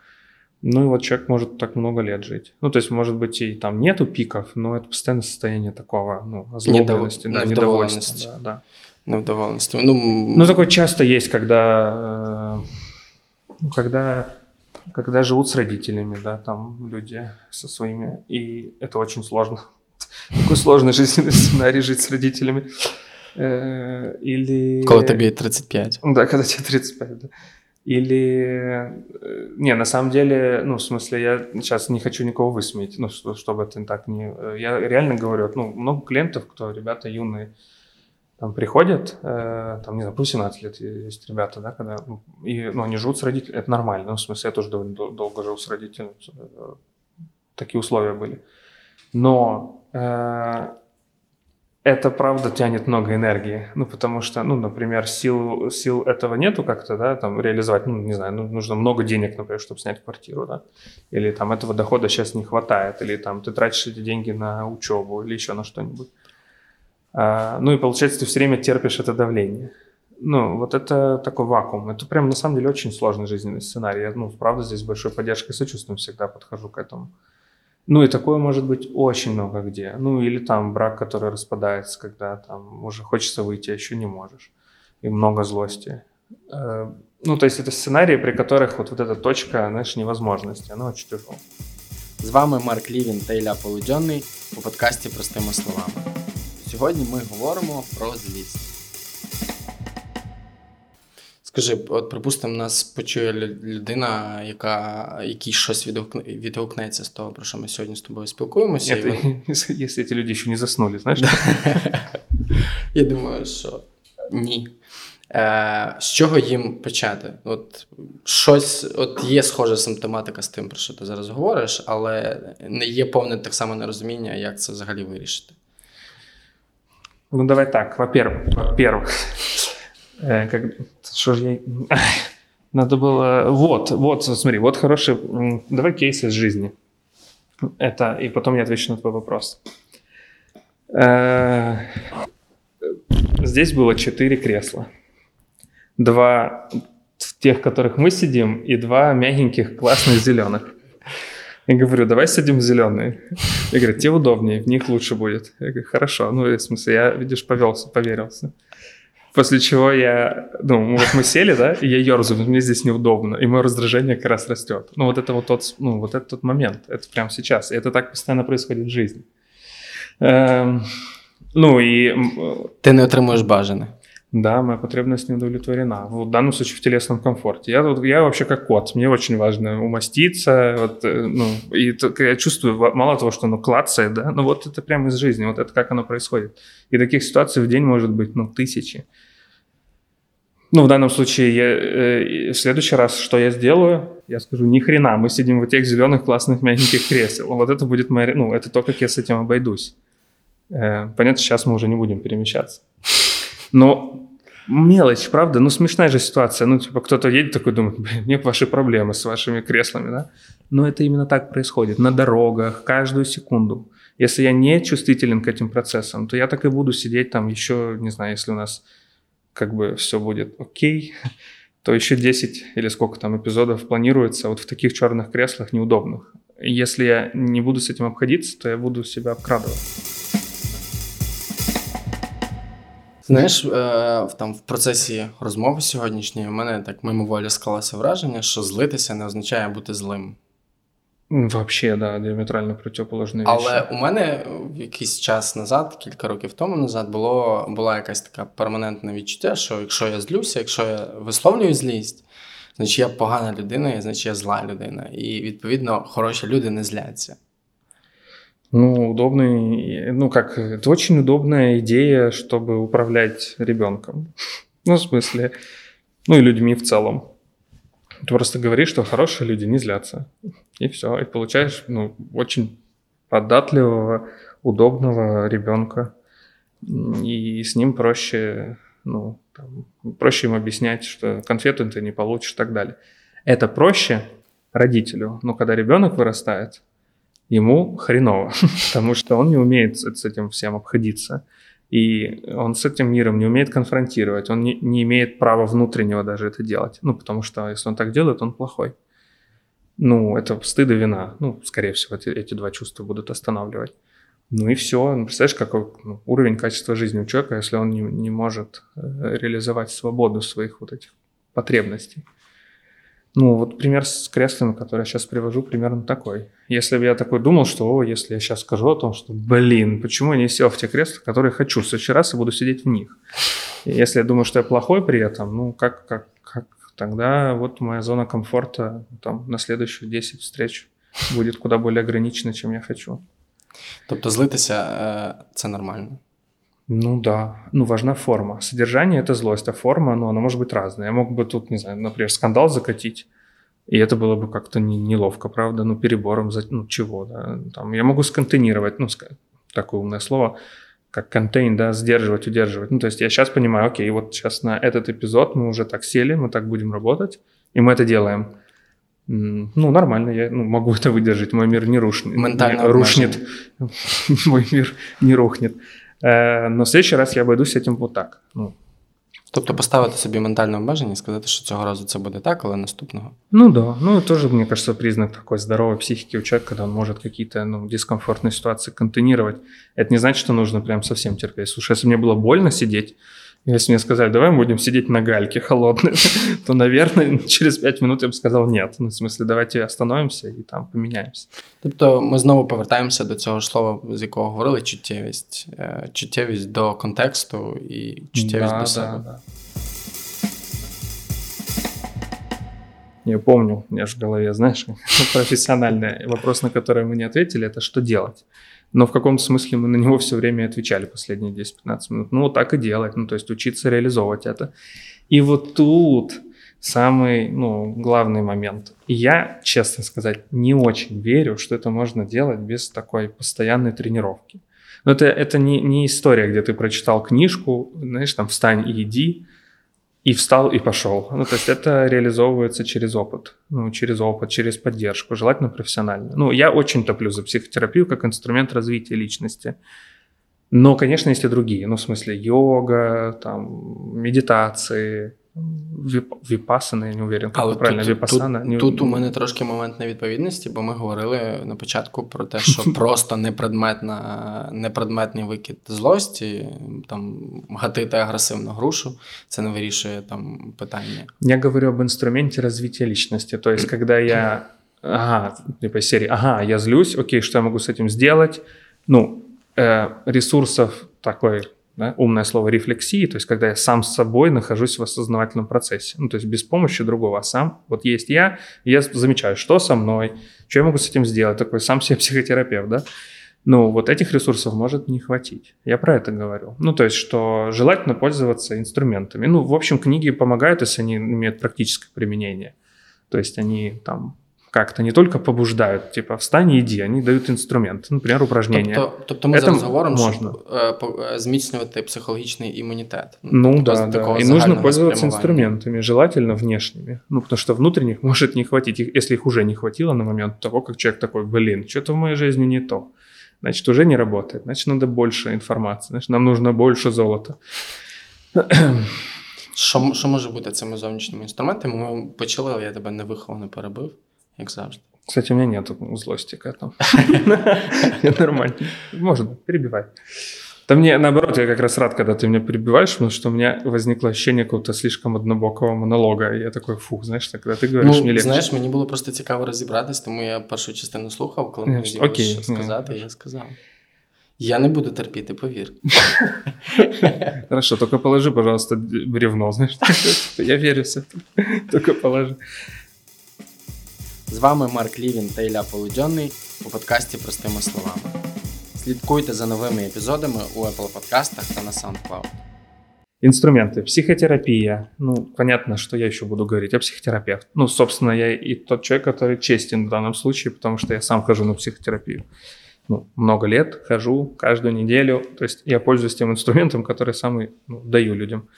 Ну, и вот человек может так много лет жить. Ну, то есть, может быть, и там нету пиков, но это постоянное состояние такого, ну, озлобленности, Недов... да, недовольства. Да, да. Недовольности. Ну, ну, такое часто есть, когда, э, когда, когда живут с родителями, да, там люди со своими, и это очень сложно такой сложный жизненный сценарий жить с родителями. Э, или... Когда тебе 35. Да, когда тебе 35, да. Или... Э, не, на самом деле, ну, в смысле, я сейчас не хочу никого высмеять, ну, чтобы это так не... Я реально говорю, ну, много клиентов, кто, ребята юные, там приходят, э, там, не знаю, по 18 лет есть ребята, да, когда, ну, и, ну, они живут с родителями, это нормально, ну, в смысле, я тоже довольно долго жил с родителями, такие условия были. Но Э, это правда тянет много энергии. Ну, потому что, ну, например, сил, сил этого нету как-то, да, там, реализовать, ну, не знаю, ну, нужно много денег, например, чтобы снять квартиру, да, или там этого дохода сейчас не хватает, или там ты тратишь эти деньги на учебу или еще на что-нибудь. А, ну, и получается, ты все время терпишь это давление. Ну, вот это такой вакуум. Это прям, на самом деле, очень сложный жизненный сценарий. Я, ну, правда, здесь большой поддержкой и сочувствием всегда подхожу к этому. Ну и такое может быть очень много где. Ну или там брак, который распадается, когда там уже хочется выйти, а еще не можешь. И много злости. Э, ну, то есть это сценарии, при которых вот, вот эта точка, знаешь, невозможности, она очень тяжело. З вами Марк Лівін та Ілля Полудьонний у подкасті Простими словами. Сьогодні ми говоримо про злість. Скажи, от припустимо, нас почує людина, яка який щось відгукнеться з того, про що ми сьогодні з тобою спілкуємося. Якщо ці люди ще не заснули, знаєш? Я думаю, що ні. Е, З чого їм почати? От щось, от є схожа симптоматика з тим, про що ти зараз говориш, але не є повне так само нерозуміння, як це взагалі вирішити. Ну, давай так. Во-первых, во-первых, э, как, что же я... Надо было... Вот, вот, смотри, вот хороший... Давай кейс из жизни. Это... И потом я отвечу на твой вопрос. Э, здесь было четыре кресла. Два в тех, в которых мы сидим, и два мягеньких, классных зеленых. Я говорю, давай сидим в зеленые. Я говорю, те удобнее, в них лучше будет. Я говорю, хорошо. Ну, в смысле, я, видишь, повелся, поверился. После чего я, ну, вот мы сели, да, и я ерзаю, мне здесь неудобно, и мое раздражение как раз растет. Ну, вот это вот тот, ну, вот этот тот момент, это прямо сейчас. И это так постоянно происходит в жизни. Эм, ну, и... Ти не отримуєш бажане. Да, моя потребность не удовлетворена. В данном случае в телесном комфорте. Я, я вообще как кот. Мне очень важно умоститься. Вот, э, ну, и я чувствую, мало того, что оно клацает, да, но вот это прямо из жизни, вот это как оно происходит. И таких ситуаций в день может быть, ну, тысячи. Ну, в данном случае, я, э, в следующий раз, что я сделаю, я скажу, ни хрена, мы сидим в этих зеленых классных мягеньких кресел. Вот это будет моя, ну, это то, как я с этим обойдусь. Э, понятно, сейчас мы уже не будем перемещаться. Но мелочь, правда? Ну, смешная же ситуация. Ну, типа, кто-то едет такой, думает, мне ваши проблемы с вашими креслами, да? Но это именно так происходит. На дорогах, каждую секунду. Если я не чувствителен к этим процессам, то я так и буду сидеть там еще, не знаю, если у нас как бы все будет окей, то еще 10 или сколько там эпизодов планируется вот в таких черных креслах неудобных. Если я не буду с этим обходиться, то я буду себя обкрадывать. Знаєш, е, там в процесі розмови сьогоднішньої у мене так мимоволі склалося враження, що злитися не означає бути злим. Вообще, да, діаметрально протиположні речі. Але у мене в якийсь час назад, кілька років тому назад, було була якась така перманентне відчуття, що якщо я злюся, якщо я висловлюю злість, значить я погана людина, і значить я зла людина. І відповідно хороші люди не зляться. Ну, удобный, ну как, это очень удобная идея, чтобы управлять ребенком. Ну, в смысле, ну и людьми в целом. Ты просто говоришь, что хорошие люди не злятся. И все. И получаешь, ну, очень податливого, удобного ребенка. И с ним проще, ну, там, проще им объяснять, что конфету ты не получишь и так далее. Это проще родителю. Но когда ребенок вырастает, ему хреново, потому что он не умеет с этим всем обходиться. И он с этим миром не умеет конфронтировать, он не, не имеет права внутреннего даже это делать. Ну, потому что если он так делает, он плохой. Ну, это стыд и вина. Ну, скорее всего, эти, эти два чувства будут останавливать. Ну и все. Ну, представляешь, какой ну, уровень качества жизни у человека, если он не, не может э, реализовать свободу своих вот этих потребностей. Ну, вот пример с креслами, который я сейчас привожу, примерно такой. Если бы я такой думал, что, о, если я сейчас скажу о том, что, блин, почему я не сел в те кресла, которые хочу, в следующий раз я буду сидеть в них. И если я думаю, что я плохой при этом, ну, как, как, как, тогда вот моя зона комфорта там на следующие 10 встреч будет куда более ограничена, чем я хочу. Тобто злитися це нормально. Ну да, ну важна форма. Содержание это злость, а форма, ну она может быть разная. Я мог бы тут, не знаю, например, скандал закатить, и это было бы как-то не, неловко, правда, ну перебором, за, ну чего, да. Там, я могу сконтейнировать, ну такое умное слово, как контейн, да, сдерживать, удерживать. Ну то есть я сейчас понимаю, окей, вот сейчас на этот эпизод мы уже так сели, мы так будем работать, и мы это делаем. Ну, нормально, я ну, могу это выдержать, мой мир не рушнет. Ментально не, рушнет. мой мир не рухнет. Е, но в следующий раз я обойдусь этим вот так. Ну. Тобто поставити собі ментальне обмеження і сказати, що цього разу це буде так, але наступного. Ну да. Ну, тоже, мне кажется, признак такой здоровой психики у человека, когда он может какие-то ну, дискомфортные ситуации контейнировать. Это не значит, что нужно прям совсем терпеть. Слушай, если мне было больно сидеть, если мне сказали, давай мы будем сидеть на гальке холодной, то, наверное, через 5 минут я бы сказал нет. Ну, в смысле, давайте остановимся і там поміняємося. Тобто ми знову повертаємося до цього ж слова, з якого говорили, чуттєвість. Чуттєвість до контексту і чуттєвість да, до себе. Да, да. Я помню, у меня же в голове, знаешь, профессиональный вопрос, на который мы не ответили, это что делать? Но в каком-то смысле мы на него все время отвечали последние 10-15 минут. Ну, вот так и делать, ну, то есть учиться реализовывать это. И вот тут самый, ну, главный момент. Я, честно сказать, не очень верю, что это можно делать без такой постоянной тренировки. Но это, это не, не история, где ты прочитал книжку, знаешь, там «встань и иди», и встал и пошел. Ну, то есть это реализовывается через опыт, ну, через опыт, через поддержку, желательно профессионально. Ну, я очень топлю за психотерапию как инструмент развития личности. Но, конечно, есть и другие. Ну, в смысле, йога, там, медитации, Віпасана, я не уверен, як правильно тут, Віпасана. Тут, тут у мене трошки момент невідповідності, бо ми говорили на початку про те, що просто непредметна, непредметний викид злості, там гатити агресивну грушу, це не вирішує там питання. Я говорю об инструменте развития личности. То есть, когда я, ага, типа серии, ага, я злюсь, окей, что я могу с этим сделать? Ну, э, ресурсов такой да, умное слово рефлексии, то есть когда я сам с собой нахожусь в осознавательном процессе, ну то есть без помощи другого, а сам, вот есть я, я замечаю, что со мной, что я могу с этим сделать, такой сам себе психотерапевт, да, ну вот этих ресурсов может не хватить, я про это говорю, ну то есть что желательно пользоваться инструментами, ну в общем книги помогают, если они имеют практическое применение, то есть они там как-то не только побуждають, типа встань і йди, вони дають інструмент, наприклад, упражнення. Тобто, тобто ми Это зараз говоримо, можна. щоб е, зміцнювати психологічний імунітет. Ну, ну да, да. И нужно пользоваться инструментами, желательно внешними. Ну, потому что внутренних может не хватить, если их уже не хватило на момент того, как человек такой, блин, что-то в моей жизни не то. Значит, уже не работает. Значит, надо больше информации. Значит, нам нужно больше золота. Що що може бути цими зовнішніми інструментами? Ми почали, але я тебе невиховано перебив. як завжди. Кстати, у меня нет злости к этому. Нормально. Можно, перебивай. Да мне, наоборот, я как раз рад, когда ты меня перебиваешь, потому что у меня возникло ощущение какого-то слишком однобокого монолога. И я такой, фух, знаєш, когда ти говориш, ну, мені легче. Знаєш, мені було просто цікаво розібратись, тому я першу частину слухав, коли мені хотілося сказати, і я сказав. Я не буду терпіти, повір. Хорошо, только положи, пожалуйста, бревно, знаешь. Я верю в это. Только положи. З вами Марк Лівін та Ілля Полудьонний у подкасті Простими словами. Слідкуйте за новими епізодами у Apple подкастах та на SoundCloud. Инструменты. Психотерапия. Ну, понятно, что я еще буду говорить о психотерапевт. Ну, собственно, я и тот человек, который честен в данном случае, потому что я сам хожу на психотерапию. Ну, много лет хожу, каждую неделю. То есть я пользуюсь тем инструментом, который сам ну, даю людям.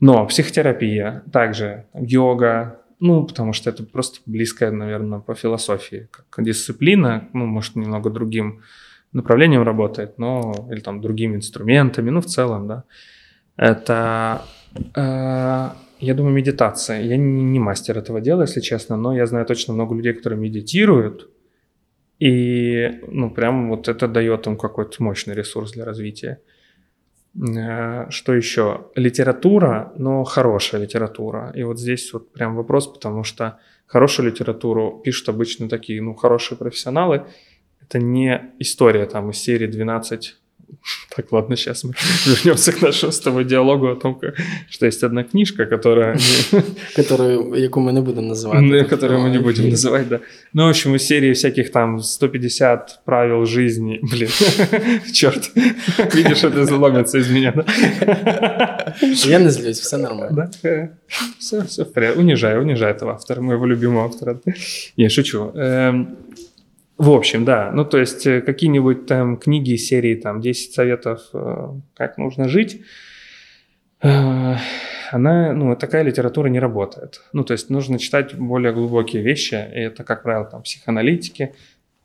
Но психотерапия, также йога, ну, потому что это просто близкая, наверное, по философии, как дисциплина, ну, может, немного другим направлением работает, но, или там другими инструментами, ну, в целом, да. Это, э, я думаю, медитация. Я не, не мастер этого дела, если честно, но я знаю точно много людей, которые медитируют, и, ну, прям вот это дает им какой-то мощный ресурс для развития. Э, что еще? Литература, но хорошая литература. И вот здесь вот прям вопрос, потому что хорошую литературу пишут обычно такие, ну, хорошие профессионалы. Это не история там из серии 12 так, ладно, сейчас мы вернемся к нашему с тобой диалогу о том, что есть одна книжка, которая... Которую, яку мы не будем называть. Которую мы не будем называть, да. Ну, в общем, из серии всяких там 150 правил жизни. Блин, черт. Видишь, это заломится из меня, да? Я не злюсь, все нормально. Да? Все, все в порядке. Унижаю, унижаю этого автора, моего любимого автора. Не, шучу. В общем, да. Ну, то есть э, какие-нибудь там книги серии там 10 советов, э, как нужно жить, э, она, ну, такая литература не работает. Ну, то есть нужно читать более глубокие вещи, и это, как правило, там психоаналитики,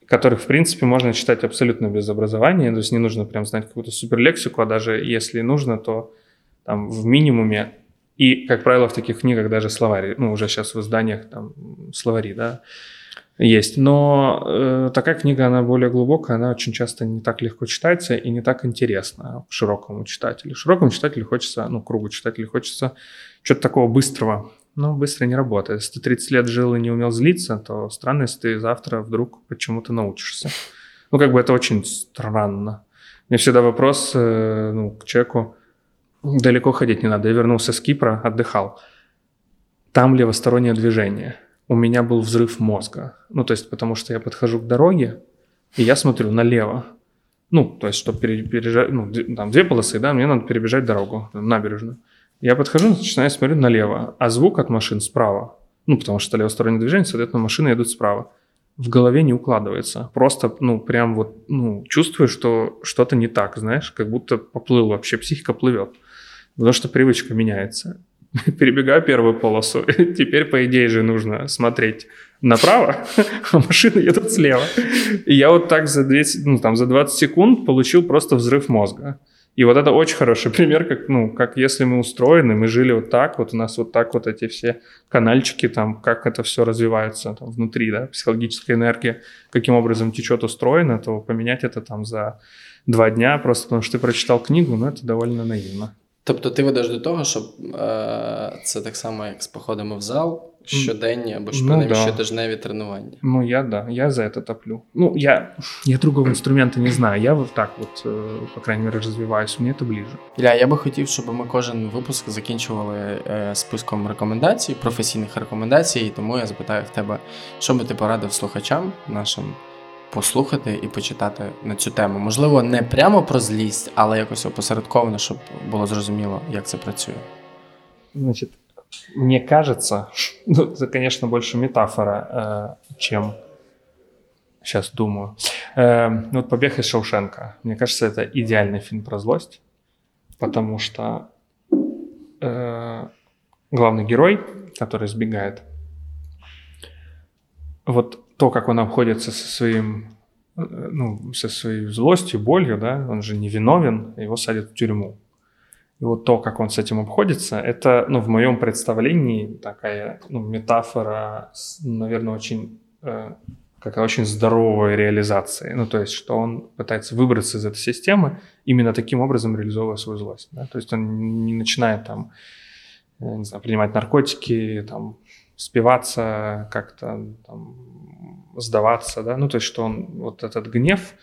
которых, в принципе, можно читать абсолютно без образования, то есть не нужно прям знать какую-то суперлексику, а даже если нужно, то там в минимуме и, как правило, в таких книгах даже словари, ну, уже сейчас в изданиях там словари, да, есть. Но э, такая книга, она более глубокая, она очень часто не так легко читается и не так интересна широкому читателю. Широкому читателю хочется, ну, кругу читателю хочется чего-то такого быстрого. Но быстро не работает. Если ты 30 лет жил и не умел злиться, то странно, если ты завтра вдруг почему-то научишься. Ну, как бы это очень странно. Мне всегда вопрос э, ну, к человеку, далеко ходить не надо. Я вернулся с Кипра, отдыхал. Там левостороннее движение – у меня был взрыв мозга. Ну, то есть, потому что я подхожу к дороге, и я смотрю налево. Ну, то есть, чтобы перебежать, ну, там две полосы, да, мне надо перебежать дорогу, набережную. Я подхожу, начинаю смотреть налево, а звук от машин справа. Ну, потому что левостороннее движение, соответственно, машины идут справа. в голове не укладывается. Просто, ну, прям вот, ну, чувствую, что что-то не так, знаешь, как будто поплыл вообще, психика плывет. Потому что привычка меняется. Перебегаю первую полосу, теперь, по идее же, нужно смотреть направо, а машины едут слева. И я вот так за, 10, ну, там, за 20 секунд получил просто взрыв мозга. И вот это очень хороший пример, как, ну, как если мы устроены, мы жили вот так, вот у нас вот так вот эти все канальчики, там, как это все развивается там, внутри, да, психологическая энергия, каким образом течет устроено, то поменять это там за два дня, просто потому что ты прочитал книгу, ну, это довольно наивно. Тобто ти ведеш до того, щоб е, це так само, як з походами в зал, щоденні або ж ну, да. щотижневі тренування. Ну, я да, я за это топлю. Ну, я, я другого інструмента не знаю. Я так вот, э, по крайней мере, развиваюсь, мені це ближе. Ілля, я би хотів, щоб ми кожен випуск закінчували е, списком рекомендацій, професійних рекомендацій, тому я запитаю в тебе, що би ти порадив слухачам нашим послухати і почитати на цю тему. Можливо, не прямо про злість, але якось опосередковано, щоб було зрозуміло, як це працює. Значить, мне кажется, ну, это, конечно, больше метафора, э, чем сейчас думаю. Э, вот «Побег из Шоушенка». Мне кажется, это идеальный фильм про злость, потому что э, главный герой, который сбегает, вот то, как он обходится со своим ну, со своей злостью, болью, да, он же невиновен, его садят в тюрьму. И вот то, как он с этим обходится, это, ну, в моем представлении такая, ну, метафора, наверное, очень, э, какая очень здоровая реализация. Ну, то есть, что он пытается выбраться из этой системы, именно таким образом реализовывая свою злость. Да? То есть, он не начинает там, не знаю, принимать наркотики, там, спиваться, как-то там, сдаваться, да, ну, то есть, что он, вот этот гнев,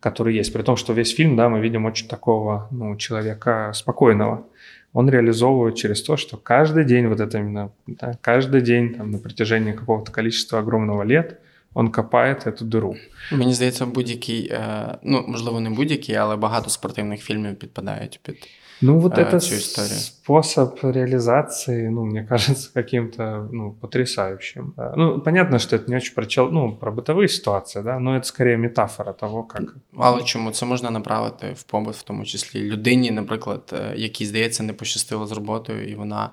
который есть, при том, что весь фильм, да, мы видим очень такого, ну, человека спокойного, он реализовывает через то, что каждый день, вот это именно, да, каждый день, там, на протяжении какого-то количества огромного лет, он копает эту дыру. Мені здається, будь-який, ну, можливо, не будь-який, але багато спортивних фільмів підпадають під Ну, вот это способ реализации, ну, мне кажется, каким-то, ну, потрясающим. Да. Ну, понятно, что это не очень про, чел... ну, про бытовые ситуации, да, но это скорее метафора того, как... Але чому це можна направити в побут, в тому числі людині, наприклад, якій, здається, не пощастило з роботою, і вона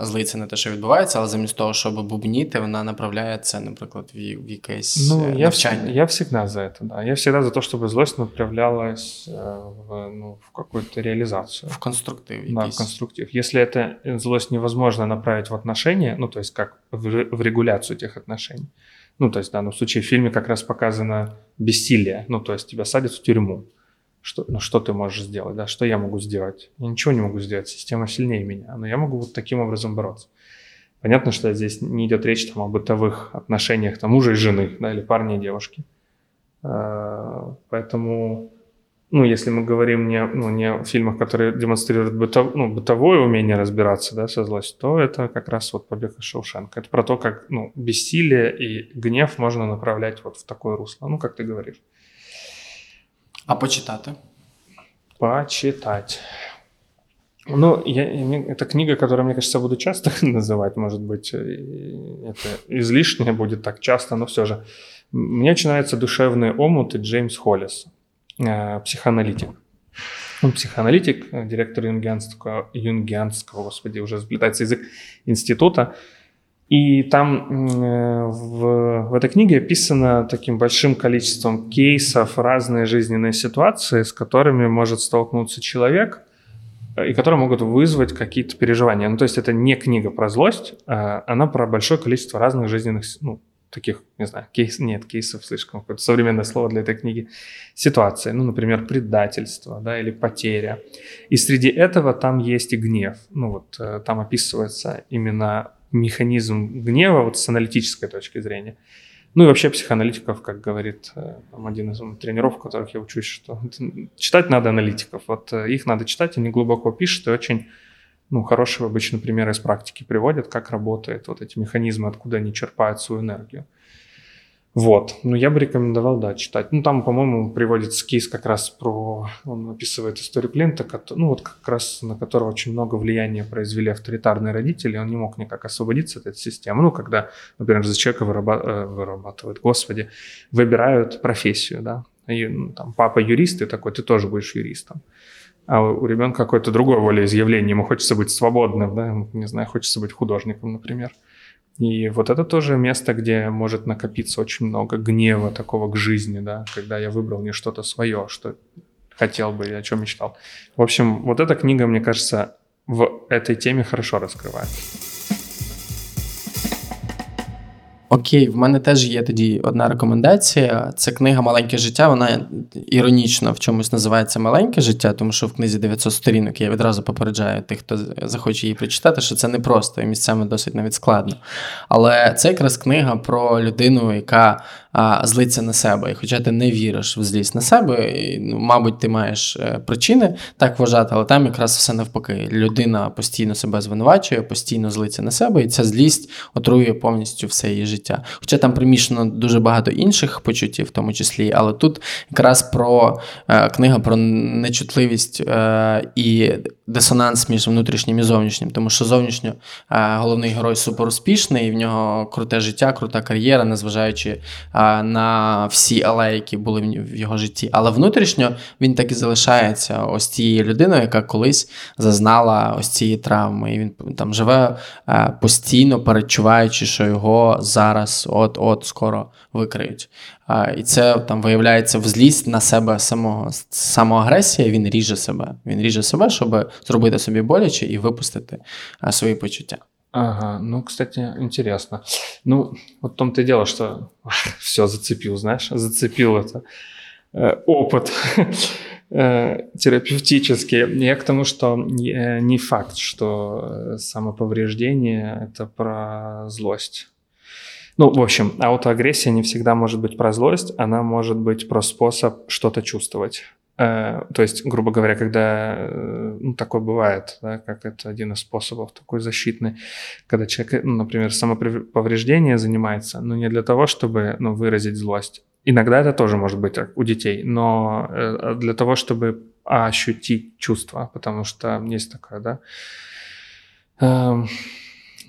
злиться на те, що відбувається, але замість того, щоб бубніти, вона направляє це, наприклад, в, в якесь ну, э, навчання. Я, я всегда за это, да. Я всегда за то, чтобы злость направлялась э, в, ну, в какую-то реализацию. В конструктив. Да, в конструктив. Если эта злость невозможно направить в отношения, ну, то есть как в, в регуляцию этих отношений, ну, то есть в данном случае в фильме как раз показано бессилие, ну, то есть тебя садят в тюрьму что, ну, что ты можешь сделать, да, что я могу сделать? Я ничего не могу сделать, система сильнее меня, но я могу вот таким образом бороться. Понятно, что здесь не идет речь там, о бытовых отношениях там, мужа и жены, да, или парня и девушки. А, поэтому, ну, если мы говорим не, ну, не о фильмах, которые демонстрируют бытов, ну, бытовое умение разбираться да, со злостью, то это как раз вот «Побег из Шоушенка». Это про то, как ну, бессилие и гнев можно направлять вот в такое русло, ну, как ты говоришь. А почитати? Почитать. Ну, я, это книга, которую, мне кажется, буду часто называть, может быть, это излишнее будет так часто, но все же. Мне нравится «Душевные омуты» Джеймс Холлис, э, психоаналитик. Он психоаналитик, директор юнгианского, юнгианского, господи, уже сплетается язык, института. И там э, в, в этой книге описано таким большим количеством кейсов разные жизненные ситуации, с которыми может столкнуться человек, э, и которые могут вызвать какие-то переживания. Ну, то есть это не книга про злость, а она про большое количество разных жизненных, ну, таких, не знаю, кейс, нет, кейсов слишком какое-то современное слово для этой книги, ситуации, ну, например, предательство, да, или потеря. И среди этого там есть и гнев. Ну, вот э, там описывается именно механизм гнева вот с аналитической точки зрения. Ну и вообще психоаналитиков, как говорит э, там, один из тренеров, которых я учусь, что читать надо аналитиков. Вот э, их надо читать, они глубоко пишут и очень ну, хорошие обычно примеры из практики приводят, как работают вот эти механизмы, откуда они черпают свою энергию. Вот. Ну, я бы рекомендовал, да, читать. Ну, там, по-моему, приводит скиз как раз про... Он описывает историю клиента, ну, вот как раз на которого очень много влияния произвели авторитарные родители, он не мог никак освободиться от этой системы. Ну, когда, например, за человека выраба- э, вырабатывают, господи, выбирают профессию, да, и, ну, там, папа юрист, и такой, ты тоже будешь юристом. А у ребенка какое-то другое волеизъявление, ему хочется быть свободным, да, не знаю, хочется быть художником, например. И вот это тоже место, где может накопиться очень много гнева такого к жизни, да, когда я выбрал не что-то свое, что хотел бы и о чем мечтал. В общем, вот эта книга, мне кажется, в этой теме хорошо раскрывает. Окей, в мене теж є тоді одна рекомендація. Це книга Маленьке життя. Вона іронічно в чомусь називається Маленьке життя, тому що в книзі 900 сторінок я відразу попереджаю тих, хто захоче її прочитати, що це не просто і місцями досить навіть складно. Але це якраз книга про людину, яка а, злиться на себе. І хоча ти не віриш в злість на себе, і, ну, мабуть, ти маєш е, причини так вважати, але там якраз все навпаки. Людина постійно себе звинувачує, постійно злиться на себе, і ця злість отрує повністю все її життя. Хоча там приміщено дуже багато інших почуттів, в тому числі, але тут якраз про е, книга про нечутливість е, і дисонанс між внутрішнім і зовнішнім, тому що зовнішньо е, головний герой суперуспішний, і в нього круте життя, крута кар'єра, незважаючи е, на всі алеї, які були в його житті. Але внутрішньо він так і залишається ось тією людиною, яка колись зазнала ось цієї травми. І він там живе е, постійно перечуваючи, що його зараз от-от скоро викриють. І це там виявляється в злість на себе самого самоагресія. Він ріже себе. Він ріже себе, щоб зробити собі боляче і випустити свої почуття. Ага, ну, кстати, интересно. Ну, вот в том-то и дело, что все зацепил, знаешь, зацепил это э, опыт э, терапевтический. Я к тому, что не, не факт, что самоповреждение – это про злость. Ну, в общем, аутоагрессия не всегда может быть про злость, она может быть про способ что-то чувствовать. Э, то есть, грубо говоря, когда э, ну, такое бывает, да, как это один из способов такой защитный, когда человек, ну, например, самоповреждение занимается, но не для того, чтобы ну, выразить злость. Иногда это тоже может быть у детей, но э, для того, чтобы ощутить чувство, потому что есть такое, да, эм,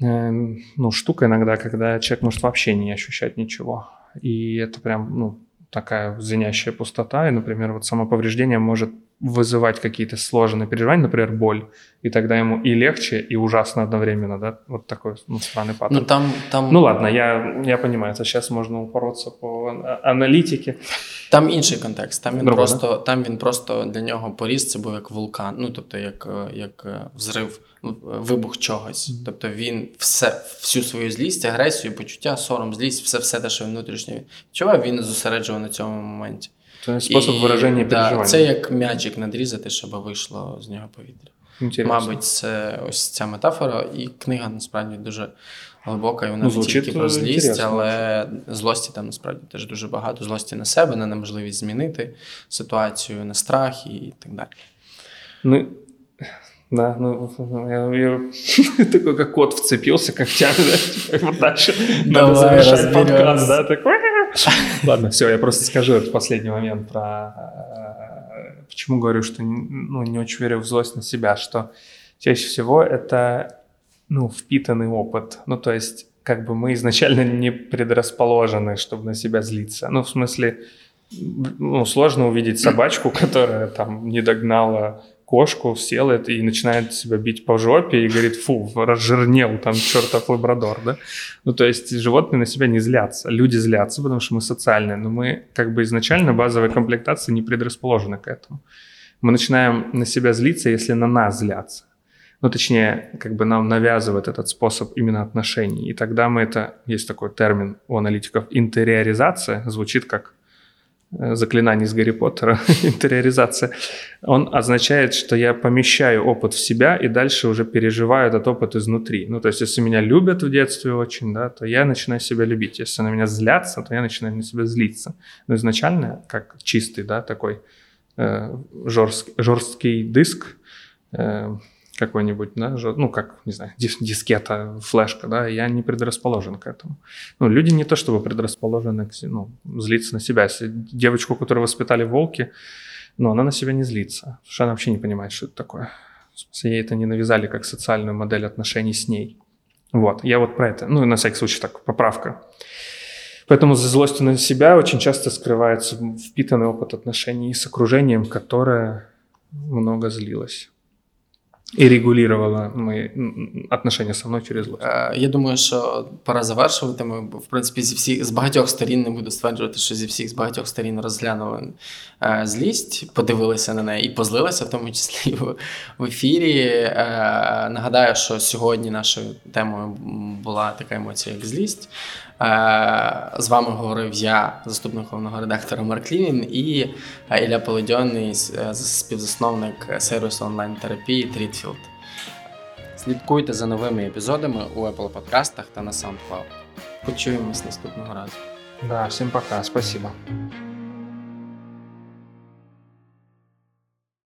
ну, штука иногда, когда человек может вообще не ощущать ничего. И это прям, ну, такая звенящая пустота, и, например, вот самоповреждение может вызывать какие-то сложные переживания, например, боль, и тогда ему и легче, и ужасно одновременно, да, вот такой ну, странный паттерн. Ну, там, там... ну ладно, я, я понимаю, это сейчас можна упороться по аналітики. Там інший контекст, там він Друга, просто да? там він просто для нього поріс, це був як вулкан, ну тобто як як взрив, вибух чогось. Тобто він все, всю свою злість, агресію, почуття, сором, злість, все, все те, що внутрішньо відчував, він зосереджував на цьому моменті. Це спосіб і, вираження переживання. Це як м'ячик надрізати, щоб вийшло з нього повітря. Інтересно. Мабуть, це ось ця метафора, і книга насправді дуже глибока, і вона ну, не тільки про злість, але злості там насправді теж дуже багато. Злості на себе, на неможливість змінити ситуацію, на страх і так далі. Ну, Да, ну, я, я такой, как кот вцепился когтями, да, типа, вот дальше надо завершать подкаст, да, такой. Ладно, все, я просто скажу этот последний момент про... Э, почему говорю, что ну, не очень верю в злость на себя, что чаще всего это, ну, впитанный опыт. Ну, то есть, как бы мы изначально не предрасположены, чтобы на себя злиться. Ну, в смысле, ну, сложно увидеть собачку, которая там не догнала кошку, сел это и начинает себя бить по жопе и говорит, фу, разжирнел там чертов лабрадор, да? Ну, то есть животные на себя не злятся, люди злятся, потому что мы социальные, но мы как бы изначально базовой комплектации не предрасположены к этому. Мы начинаем на себя злиться, если на нас злятся. Ну, точнее, как бы нам навязывает этот способ именно отношений. И тогда мы это, есть такой термин у аналитиков, интериоризация, звучит как заклинаний из Гарри Поттера, интериоризация, он означает, что я помещаю опыт в себя и дальше уже переживаю этот опыт изнутри. Ну, то есть, если меня любят в детстве очень, да, то я начинаю себя любить. Если на меня злятся, то я начинаю на себя злиться. Но изначально, как чистый, да, такой э, жесткий, жесткий диск, э, какой-нибудь, да, ну, как, не знаю, дис- дискета, флешка, да, я не предрасположен к этому. Ну, люди не то чтобы предрасположены к, ну, злиться на себя. Если девочку, которую воспитали волки, ну, она на себя не злится, потому что она вообще не понимает, что это такое. Ей это не навязали как социальную модель отношений с ней. Вот, я вот про это, ну, на всякий случай так, поправка. Поэтому за злостью на себя очень часто скрывается впитанный опыт отношений с окружением, которое много злилось і регулювала мої отношення со мною через злость. Я думаю, що пора завершувати. Ми в принципі зі всіх з багатьох сторін не буду стверджувати, що зі всіх з багатьох сторін розглянули е, злість, подивилися на неї і позлилися, в тому числі в, в ефірі. Е, нагадаю, що сьогодні нашою темою була така емоція, як злість. Е, з вами говорив я, заступник головного редактора Марк Лівін, і е, Ілля Полодьонний, е, співзасновник сервісу онлайн-терапії Трітфілд. Слідкуйте за новими епізодами у Apple подкастах та на SoundCloud. Почуємось наступного разу. Да, всім пока, спасибо.